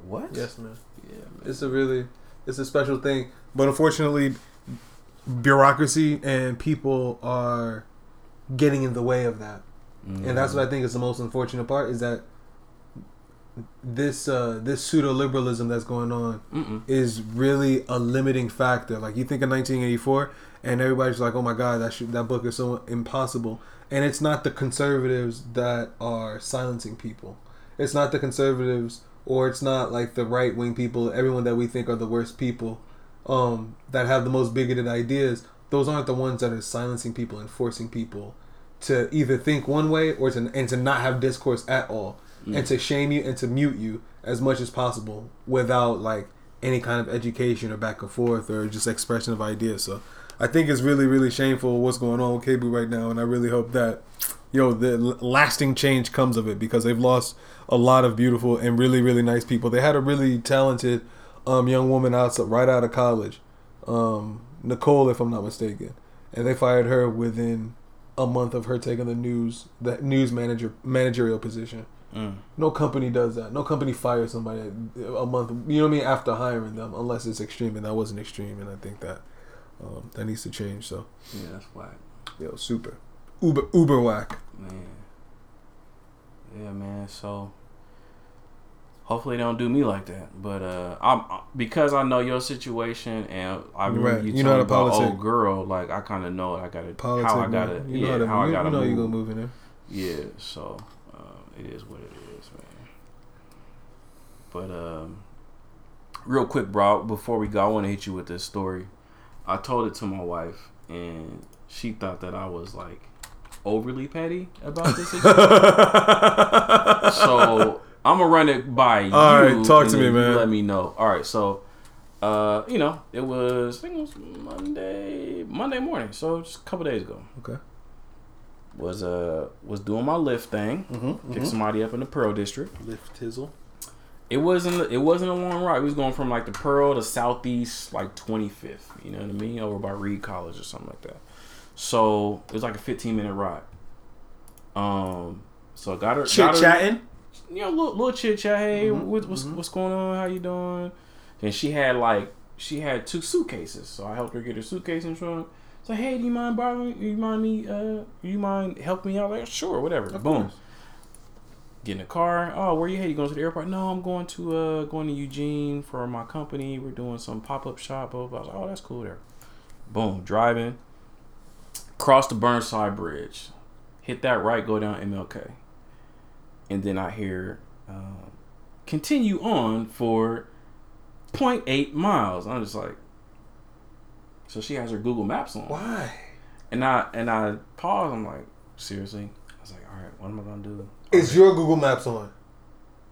what? Yes, man. Yeah, man. It's a really, it's a special thing. But unfortunately, bureaucracy and people are getting in the way of that. and that's what I think is the most unfortunate part is that this uh, this pseudo liberalism that's going on Mm-mm. is really a limiting factor. Like you think of 1984, and everybody's like, "Oh my God, that should, that book is so impossible." And it's not the conservatives that are silencing people. It's not the conservatives, or it's not like the right wing people. Everyone that we think are the worst people, um, that have the most bigoted ideas. Those aren't the ones that are silencing people and forcing people to either think one way or to and to not have discourse at all and to shame you and to mute you as much as possible without like any kind of education or back and forth or just expression of ideas. So I think it's really really shameful what's going on with KBOO right now, and I really hope that yo the lasting change comes of it because they've lost a lot of beautiful and really really nice people. They had a really talented um, young woman out right out of college, um, Nicole, if I'm not mistaken, and they fired her within a month of her taking the news the news manager managerial position. Mm. No company does that. No company fires somebody a month. You know what I mean? After hiring them, unless it's extreme, and that wasn't extreme, and I think that um, that needs to change. So, Yeah, that's whack, yo, super, uber, uber whack. man. Yeah, man. So hopefully they don't do me like that. But uh, I'm because I know your situation and I remember Right. you, You know how told to me about politic. old girl. Like I kind of know I gotta Politics, how I gotta You yeah know how, to, how I you, gotta you know move. you gonna move in there. Yeah, so uh, it is what it is, man. But um, real quick, bro, before we go, I want to hit you with this story. I told it to my wife, and she thought that I was like overly petty about this. so I'm gonna run it by you. All right, talk to me, man. Let me know. All right, so. Uh, you know, it was I think it was Monday, Monday morning, so just a couple days ago. Okay. Was uh was doing my Lyft thing, Mm-hmm. pick somebody up in the Pearl District. Lyft tizzle. It wasn't it wasn't a long ride. We was going from like the Pearl to Southeast, like 25th. You know what I mean? Over by Reed College or something like that. So it was like a 15 minute ride. Um, so I got her Chit chatting. you know, little, little chit chat. Hey, Mhm, what, what's mhm. what's going on? How you doing? And she had like she had two suitcases, so I helped her get her suitcase in trunk. So hey, do you mind borrowing? You mind me? Uh, you mind helping me out? Like sure, whatever. Of Boom. course. Get in the car. Oh, where you headed? You going to the airport? No, I'm going to uh going to Eugene for my company. We're doing some pop up shop. Blah, blah, blah. I was like, oh, that's cool there. Boom, driving. Cross the Burnside Bridge. Hit that right, go down MLK. And then I hear um, continue on for 0.8 miles. I'm just like, so she has her Google Maps on. Why? And I and I paused. I'm like, seriously? I was like, all right, what am I gonna do? Is your Google Maps on?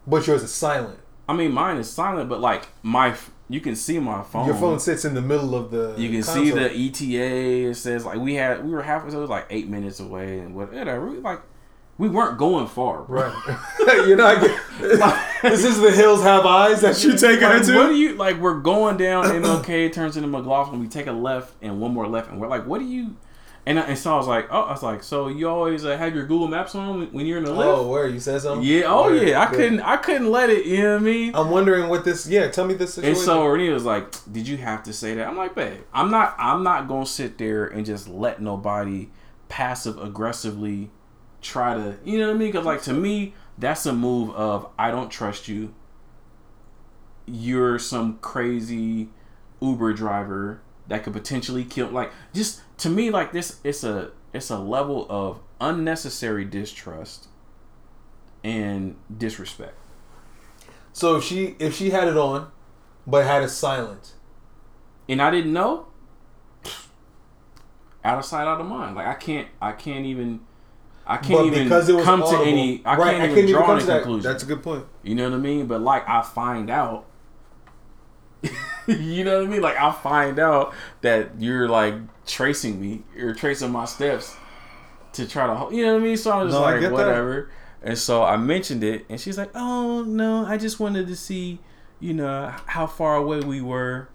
But yours is silent. I mean, mine is silent, but like my, you can see my phone. Your phone sits in the middle of the. You can see the ETA. It says like we had we were half. So it was like eight minutes away and whatever. Like we weren't going far. bro. Right. You're not. Get, this is the hills have eyes that you taking her to. what do you like? We're going down MLK turns into McLoughlin. We take a left and one more left, and we're like, what do you? And, I, and so I was like, oh, I was like, so you always uh, have your Google Maps on when- when you're in the Lyft? oh, where you said something? yeah. Oh Word. yeah. I Good. couldn't. I couldn't let it. You know what I mean? I'm wondering what this. Yeah, tell me this And so Renee was like, "Did you have to say that?" I'm like, "Babe, I'm not. I'm not gonna sit there and just let nobody passive aggressively try to. You know what I mean? Because like to me, that's a move of I don't trust you. You're some crazy Uber driver that could potentially kill. Like just to me, like this, it's a it's a level of unnecessary distrust and disrespect. so if she if she had it on, but had it silent. and I didn't know, out of sight, out of mind. Like I can't, I can't even, I can't But even because it was come audible, to any. I right, can't even draw come any to that. conclusion. That's a good point. you know what I mean? But like I find out, you know what I mean? Like I find out that you're like tracing me, you're tracing my steps to try to, hold- you know what I mean? So I was just No, like, get that. whatever. And so I mentioned it, and she's like, "Oh no, I just wanted to see, you know, how far away we were."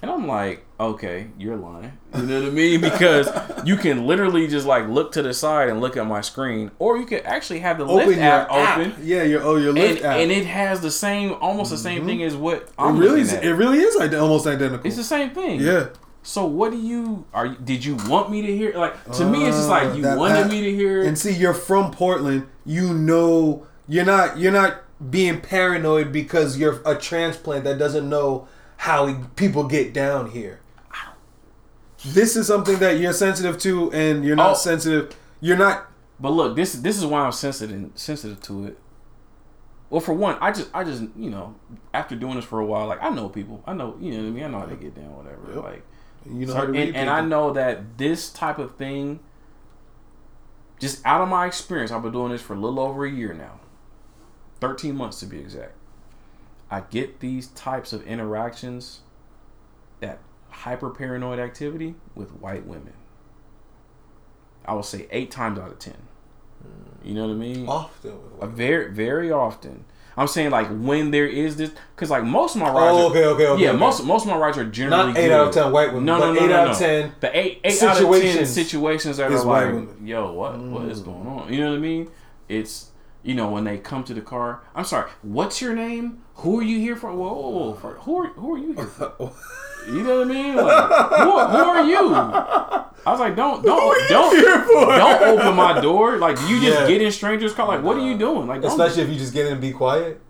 And I'm like, "Okay, you're lying." You know what I mean? Because you can literally just like look to the side and look at my screen, or you could actually have the Open Lyft app, app. open, Yeah, your oh your Lyft and, app. and it has the same, almost the same thing as what it I'm really is, it really is almost identical. it's the same thing. yeah. So what do you are? You, did you want me to hear? Like to me, it's just Uh, like you wanted pat- me to hear. And see, you're from Portland. You know, you're not you're not being paranoid because you're a transplant that doesn't know how people get down here. This is something that you're sensitive to, and you're not Oh. sensitive. You're not. But look, this this is why I'm sensitive sensitive to it. Well, for one, I just I just you know after doing this for a while, like I know people, I know you know what I mean. I know how they get down, whatever. Yep. Like, You know so- and, and I know that this type of thing, just out of my experience, I've been doing this for a little over a year now, thirteen months to be exact. I get these types of interactions, that hyper paranoid activity with white women. I will say eight times out of ten. Mm. You know what I mean? often. Very, very often. I'm saying like when there is this, because like most of my oh, rides. Oh, okay, okay, okay. yeah, okay. most most of my rides are generally Not eight good. out of 10 white women, No, no, no, eight no, out no. of 10 The eight, eight out of ten situations situations that are like, yo, what, what is mm. going on? You know what I mean? It's you know when they come to the car. I'm sorry. What's your name? Who are you here for? Whoa, whoa, whoa, for- who are who are you here for? You know what I mean? Like, who, who are you? I was like, don't don't don't don't open my door. Like, do you just Yeah. get in strangers' car? Like, what are you doing? Like, Especially if you just get in and be quiet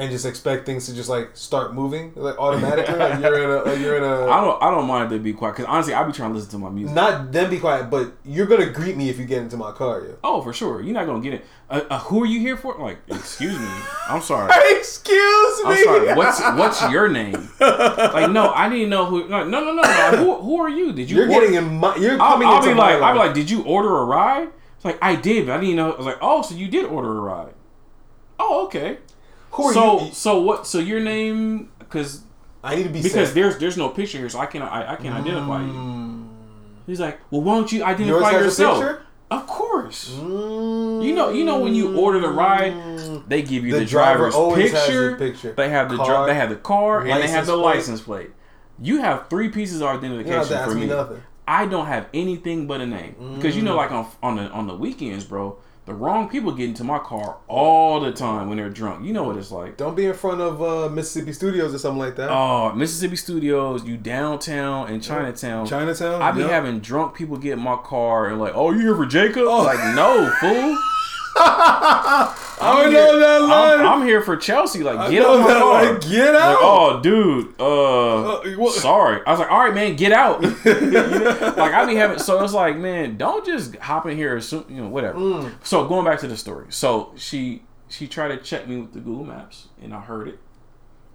and just expect things to just like start moving like automatically. like you're in a like you're in a I don't I don't mind if they be quiet because honestly, I be trying to listen to my music. not them be quiet, but you're gonna greet me if you get into my car, yeah. Oh, for sure. You're not gonna get it. Uh, uh, who are you here for? Like, excuse me. I'm sorry. Excuse me. I'm sorry. What's what's your name? Like, no, I didn't know who. No, no, no, no. no. Who, who are you? Did you? You're order- getting in my. You're I'll, I'll into be my like, I'll be like, did you order a ride? It's like I did, but I didn't know. I was like, oh, so you did order a ride? Oh, okay. Who are so you? so what? So your name? Because I need to be because safe. there's there's no picture here, so I can I, I can identify you. He's like, well, why don't you identify yourself? Of course. Mm. You know, you know when you order the ride, they give you The the, driver driver's has picture. picture. They have the dri- Car, they have the car and they have the plate. license plate. You have three pieces of You don't have identification for me me. I don't have anything but a name because you know, like on on the on the weekends, bro. The wrong people get into my car all the time when they're drunk. You know what it's like. Don't be in front of uh, Mississippi Studios or something like that. Oh, Mississippi Studios, you downtown and Chinatown. Chinatown. I be Yep. having drunk people get in my car and like, oh, you here for Jacob? Like, no, fool. I I'm know here- that line. I'm, I'm here for Chelsea. Like, I get out my car. line. Get Like, out. oh, dude. Uh, Uh, sorry. I was like, all right, man, get out. You know? Like, I be having. So it's like, man, don't just hop in here. Assume, you know, whatever. Mm. So going back to the story. So she she tried to check me with the Google Maps, and I heard it,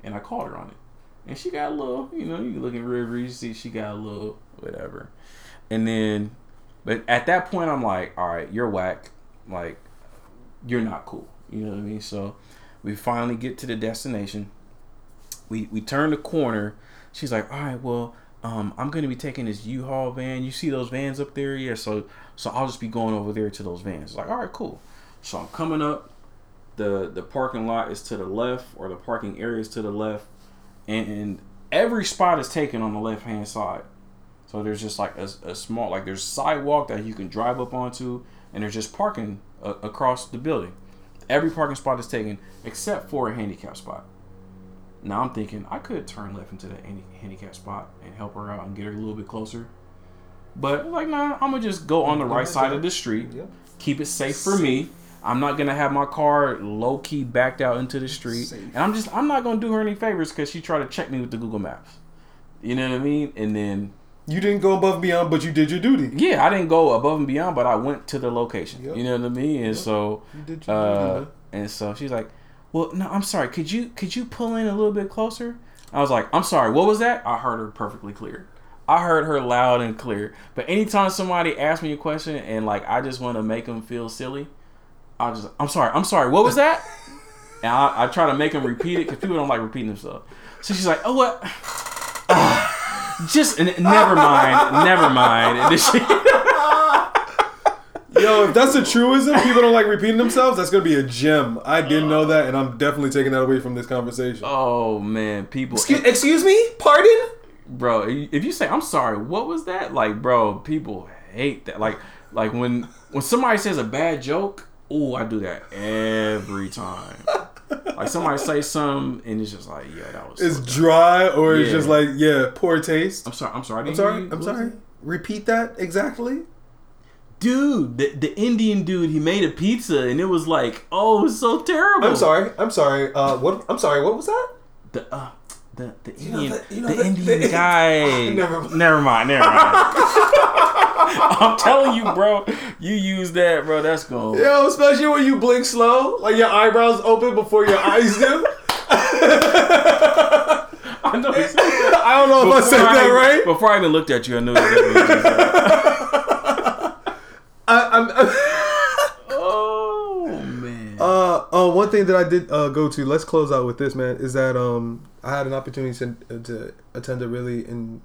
and I called her on it, and she got a little. You know, you look in rear view, you see she got a little whatever, and then, but at that point, I'm like, all right, you're whack. Like, you're not cool. You know what I mean? So we finally get to the destination. We we turn the corner. She's like, all right, well, um, I'm gonna be taking this U-Haul van. You see those vans up there? Yeah. So so I'll just be going over there to those vans. Like, all right, cool. So I'm coming up. The the parking lot is to the left, or the parking area is to the left, and, and every spot is taken on the left hand side. So there's just like a, a small, like there's sidewalk that you can drive up onto, and there's just parking uh, across the building. Every parking spot is taken except for a handicap spot. Now I'm thinking I could turn left into the handicap spot and help her out and get her a little bit closer. But like, nah, I'm gonna just go on the right side of the street, Yep. keep it safe for me. I'm not gonna have my car low key backed out into the street, Safe. and I'm just I'm not gonna do her any favors because she tried to check me with the Google Maps. You know what I mean? And then You didn't go above and beyond, but you did your duty. yeah, I didn't go above and beyond, but I went to the location. Yep. You know what I mean? And so, You did your duty, uh, man. and so she's like, "Well, no, I'm sorry. Could you could you pull in a little bit closer?" I was like, "I'm sorry. What was that?" I heard her perfectly clear. I heard her loud and clear. But anytime somebody asks me a question and like I just want to make them feel silly, I just I'm sorry. I'm sorry. What was that? and I, I try to make them repeat it because people don't like repeating themselves. So she's like, "Oh what?" Just n- never mind, never mind. And then she, Yo, if that's a truism, people don't like repeating themselves. That's gonna be a gem. I didn't know that, and I'm definitely taking that away from this conversation. oh man, people. excuse, eh, excuse me, pardon. bro if you say i'm sorry what was that like bro people hate that like like when when somebody says a bad joke oh i do that every time like somebody say something and it's just like yeah that was It's so dry, or it's just like yeah, poor taste. i'm sorry i'm sorry I I'm sorry. you. I'm sorry. Repeat that exactly. dude the, the indian dude he made a pizza and it was like oh it was so terrible I'm sorry. I'm sorry. Uh, what? I'm sorry. What was that? the uh the, the know Indian, the- you know the the- Indian the- guy. Never mind. never mind, never mind. I'm telling you, bro. You use that, bro. That's going. Yo, especially when you blink slow, like your eyebrows open before your eyes do. I know. I don't know if I said that right. Before I even looked at you, I knew exactly what you said. I, I'm. Oh man. Uh, uh, one thing that I did uh, go to. Let's close out with this, man. Is that um, I had an opportunity to, to attend a really in,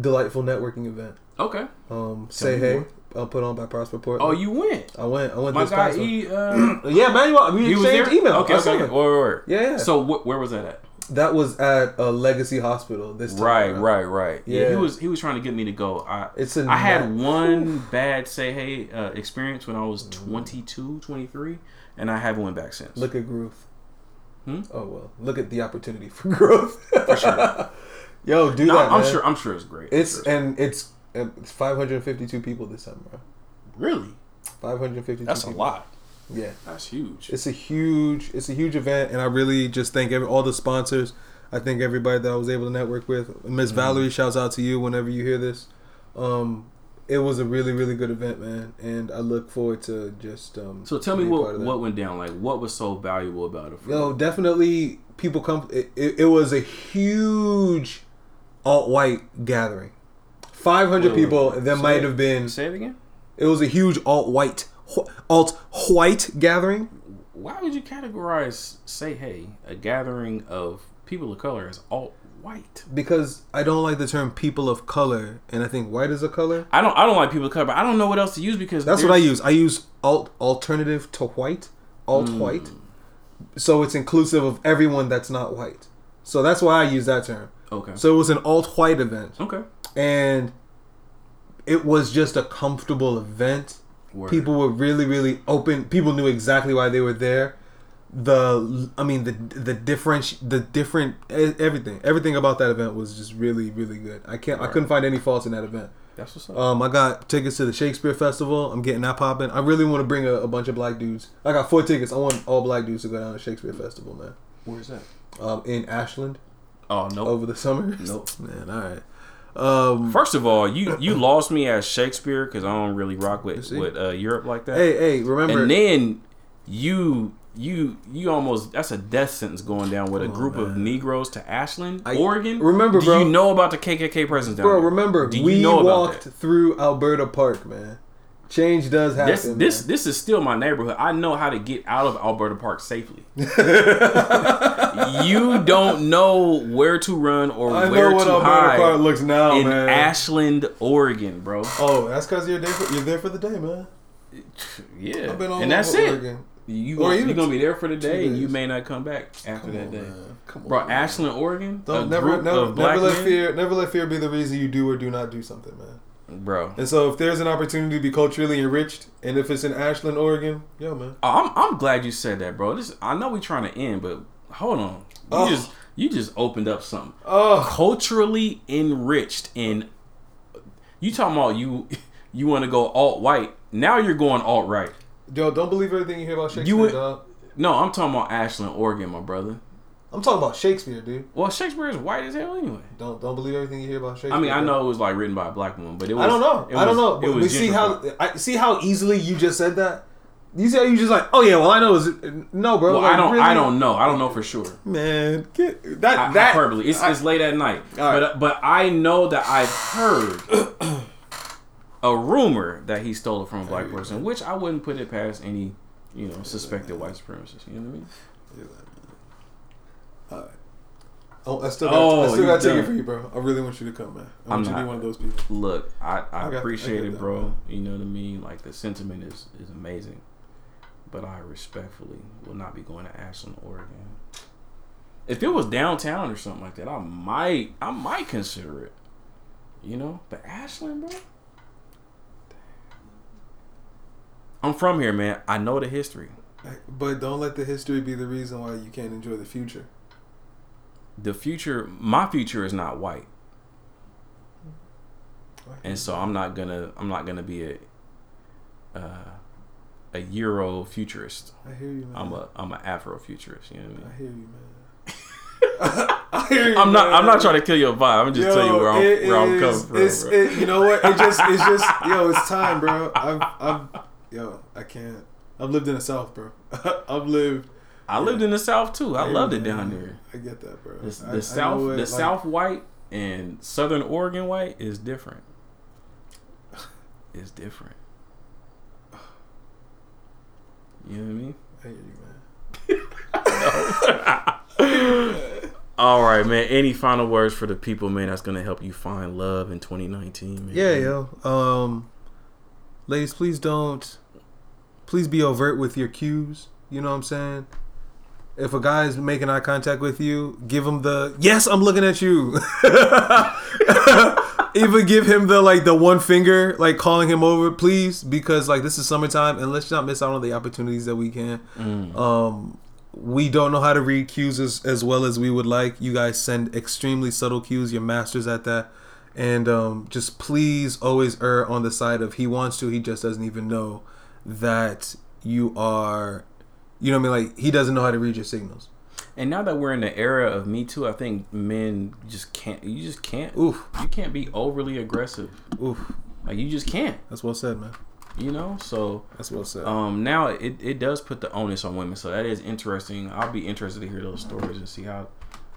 delightful networking event. okay. Um, say hey, more. uh, put on by Prosper Portland. Oh, you went. I went. I went My this guy past one. E. Uh, Yeah, Manuel. We he was exchanged email. Okay. Okay. okay. Wait, wait. Yeah, yeah. So wh- where was that at? That was at a Legacy Hospital this time. Right, around. right, right. Yeah. Yeah. he was he was trying to get me to go. I It's a I had one bad say hey uh, experience when I was 22, 23, and I haven't went back since. Look at growth. Hmm? Oh well, look at the opportunity for growth. For sure. Yo, do No, that. I'm man. sure. I'm sure it's great. It's sure and it's it's 552 people this time, bro. really 552. that's a lot. Yeah, That's huge. it's a huge, it's a huge event, and I really just thank every all the sponsors. I thank everybody that I was able to network with. Miss Mhm. Valerie, shouts out to you whenever you hear this. Um, it was a really, really good event, man, and I look forward to just. Um, So tell me what what went down. Like what was so valuable about it? For Yo, you? definitely people come. It, it, it was a huge alt white gathering. Five hundred Wait, wait, people. wait. There Say might it- have been. Say it again. It was a huge alt white, alt white gathering. Why would you categorize say hey a gathering of people of color as alt white? Because I don't like the term people of color, and I think white is a color. I don't I don't like people of color, but I don't know what else to use because That's what I there's- use. I use alt alternative to white, alt white. Hmm. So it's inclusive of everyone that's not white. So that's why I use that term. Okay. So it was an alt white event. okay. and it was just a comfortable event. Word. People were really, really open. People knew exactly why they were there. The, I mean, the the different, the different, everything, everything about that event was just really, really good. I can't, I couldn't find any faults in that event. That's what's up. Um, I got tickets to the Shakespeare Festival. I'm getting that popping. I really want to bring a, a bunch of black dudes. I got four tickets. I want all black dudes to go down to Shakespeare Festival, man. Where's that? Um, in Ashland Oh no. over the summer. Nope. Man, all right. Um, First of all, you you lost me as Shakespeare because I don't really rock with with uh, Europe like that. hey, hey, remember? and then you you you almost that's a death sentence going down with a on, group of. Negroes to Ashland, I- Oregon. remember, Do bro- you know about the KKK presence down bro, there? remember Do you we walked through Alberta Park, man. Change does happen. This this this is still my neighborhood. I know how to get out of Alberta Park safely. you don't know where to run or I where know what to Alberta hide Park looks now, in man. Ashland, Oregon, bro. oh, that's because you're there. For, you're there for the day, man. Yeah, I've been all and that's it. Oregon. You gonna, even you gonna be there for the day, and you may not come back after Come that on, day. man. Come on, Bro, man. Ashland, Oregon, Don't never, never, never let men? fear, never let fear be the reason you do or do not do something, man. Bro. And so, if there's an opportunity to be culturally enriched, and if it's in Ashland, Oregon, yo, man. Oh, I'm I'm glad you said that, bro. This I know we trying to end, but hold on. You Oh. just you just opened up something. Oh, Culturally enriched in you talking about you you want to go alt white. Now you're going alt right. yo, don't believe everything you hear about Shakespeare, You dog. No, I'm talking about Ashland, Oregon, my brother. I'm talking about Shakespeare, dude. Well, Shakespeare is white as hell anyway. Don't don't believe everything you hear about Shakespeare. I mean, I know it was like written by a black woman, but it was I don't know. I don't know. It But was we see how. I see how easily you just said that. You see how you just like, oh yeah, well I know is no, bro. Well, like, I don't. really? I don't know. I don't know for sure. Man, get that Hy- that hyperbole. It's, I- it's late at night. Right. But uh, but I know that I've heard a rumor that he stole it from a black person, which I wouldn't put it past any you know suspected white supremacist. You know what I mean? Oh, I still got, Oh, I still got a ticket for you, bro. I really want you to come, man. I I'm want you to be one of those people. Look, I, I, I got- appreciate get it, that, bro. man. You know what I mean? Like the sentiment is is amazing, but I respectfully will not be going to Ashland, Oregon. If it was downtown or something like that, I might I might consider it. You know, but Ashland, bro. I'm from here, man. I know the history. But don't let the history be the reason why you can't enjoy the future. The future, my future is not white, and so I'm not gonna I'm not gonna be a uh, a Euro futurist. I hear you, man. I'm a I'm an Afro futurist. You know what I mean? I hear you, man. I hear you, I'm not man. I'm not trying to kill your vibe. I'm just Yo, telling you where I'm it where I'm coming from. It's, it, you know what? It just it's just yo, it's time, bro. I've I've yo, I can't. I've lived in the South, bro. I've lived. I lived in the South too. I hear loved you, it down there. I get that, bro. The, I- I the know South, it, the like- South white and Southern Oregon white is different. It's different. You know what I mean? I hear you, man. All right, man. Any final words for the people, man? That's gonna help you find love in 2019, man. Yeah, yo. Um, ladies, please don't. Please be overt with your cues. You know what I'm saying? If a guy's making eye contact with you, give him the yes, I'm looking at you. Even give him the like the one finger, like calling him over, please, because like this is summertime, and let's not miss out on the opportunities that we can. Mm. Um, we don't know how to read cues as, as well as we would like. You guys send extremely subtle cues. You're masters at that. And um, just please always err on the side of he wants to, he just doesn't even know that you are, you know what I mean? Like he doesn't know how to read your signals. And now that we're in the era of Me Too, I think men just can't. You just can't. Oof, You can't be overly aggressive. oof. Like you just can't. That's well said, man. You know. So That's well said. um, now it, it does put the onus on women. So that is interesting. I'll be interested to hear those stories and see how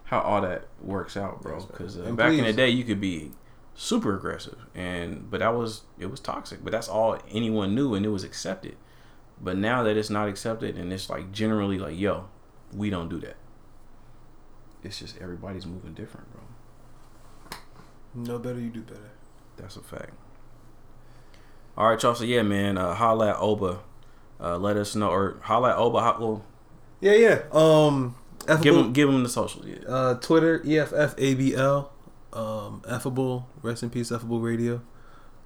how all that works out, bro. Because uh, back in the day, you could be super aggressive, and but that was it was toxic. But that's all anyone knew, and it was accepted. But now that it's not accepted, and it's like generally like, yo, we don't do that. It's just everybody's moving different, bro. no better, you do better. That's a fact. All right, y'all. So yeah, man. Uh, holla at Oba. Uh, let us know, or holla at Oba. Ho- well, Yeah, yeah. Um, give him, give him the socials. Yeah. uh, Twitter, EFFABL. Um, Effable. rest in peace, Effable Radio.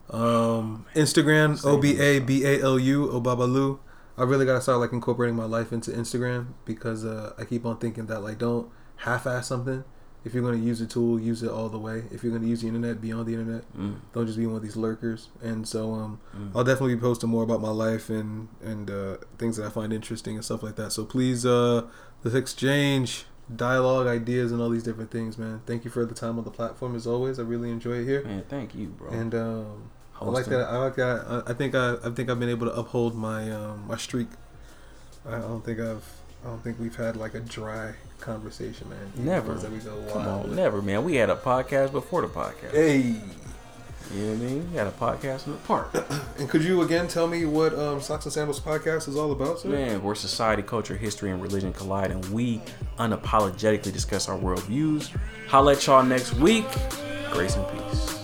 Um, Instagram, Same O B A B A L U, Obabalu. I really gotta start like incorporating my life into Instagram because uh, I keep on thinking that like don't half-ass something. If you're gonna use a tool, use it all the way. If you're gonna use the internet, be on the internet. Mm. Don't just be one of these lurkers. And so, um, I'll definitely be posting more about my life and and uh, things that I find interesting and stuff like that. So please, uh, let's exchange dialogue, ideas, and all these different things, man. Thank you for the time on the platform as always. I really enjoy it here. Man, thank you, bro. And um, I like that. I like that. I, think I, I think I've been able to uphold my um, my streak. I I don't think I've. I don't think we've had like a dry conversation, man. Never. That we go Come on, with. never, man. We had a podcast before the podcast. Hey, You know what I mean? We had a podcast in the park. and could you again tell me what um, Socks and Sandals podcast is all about, sir? Man, where society, culture, history, and religion collide, and we unapologetically discuss our worldviews. Holla at y'all next week. Grace and peace.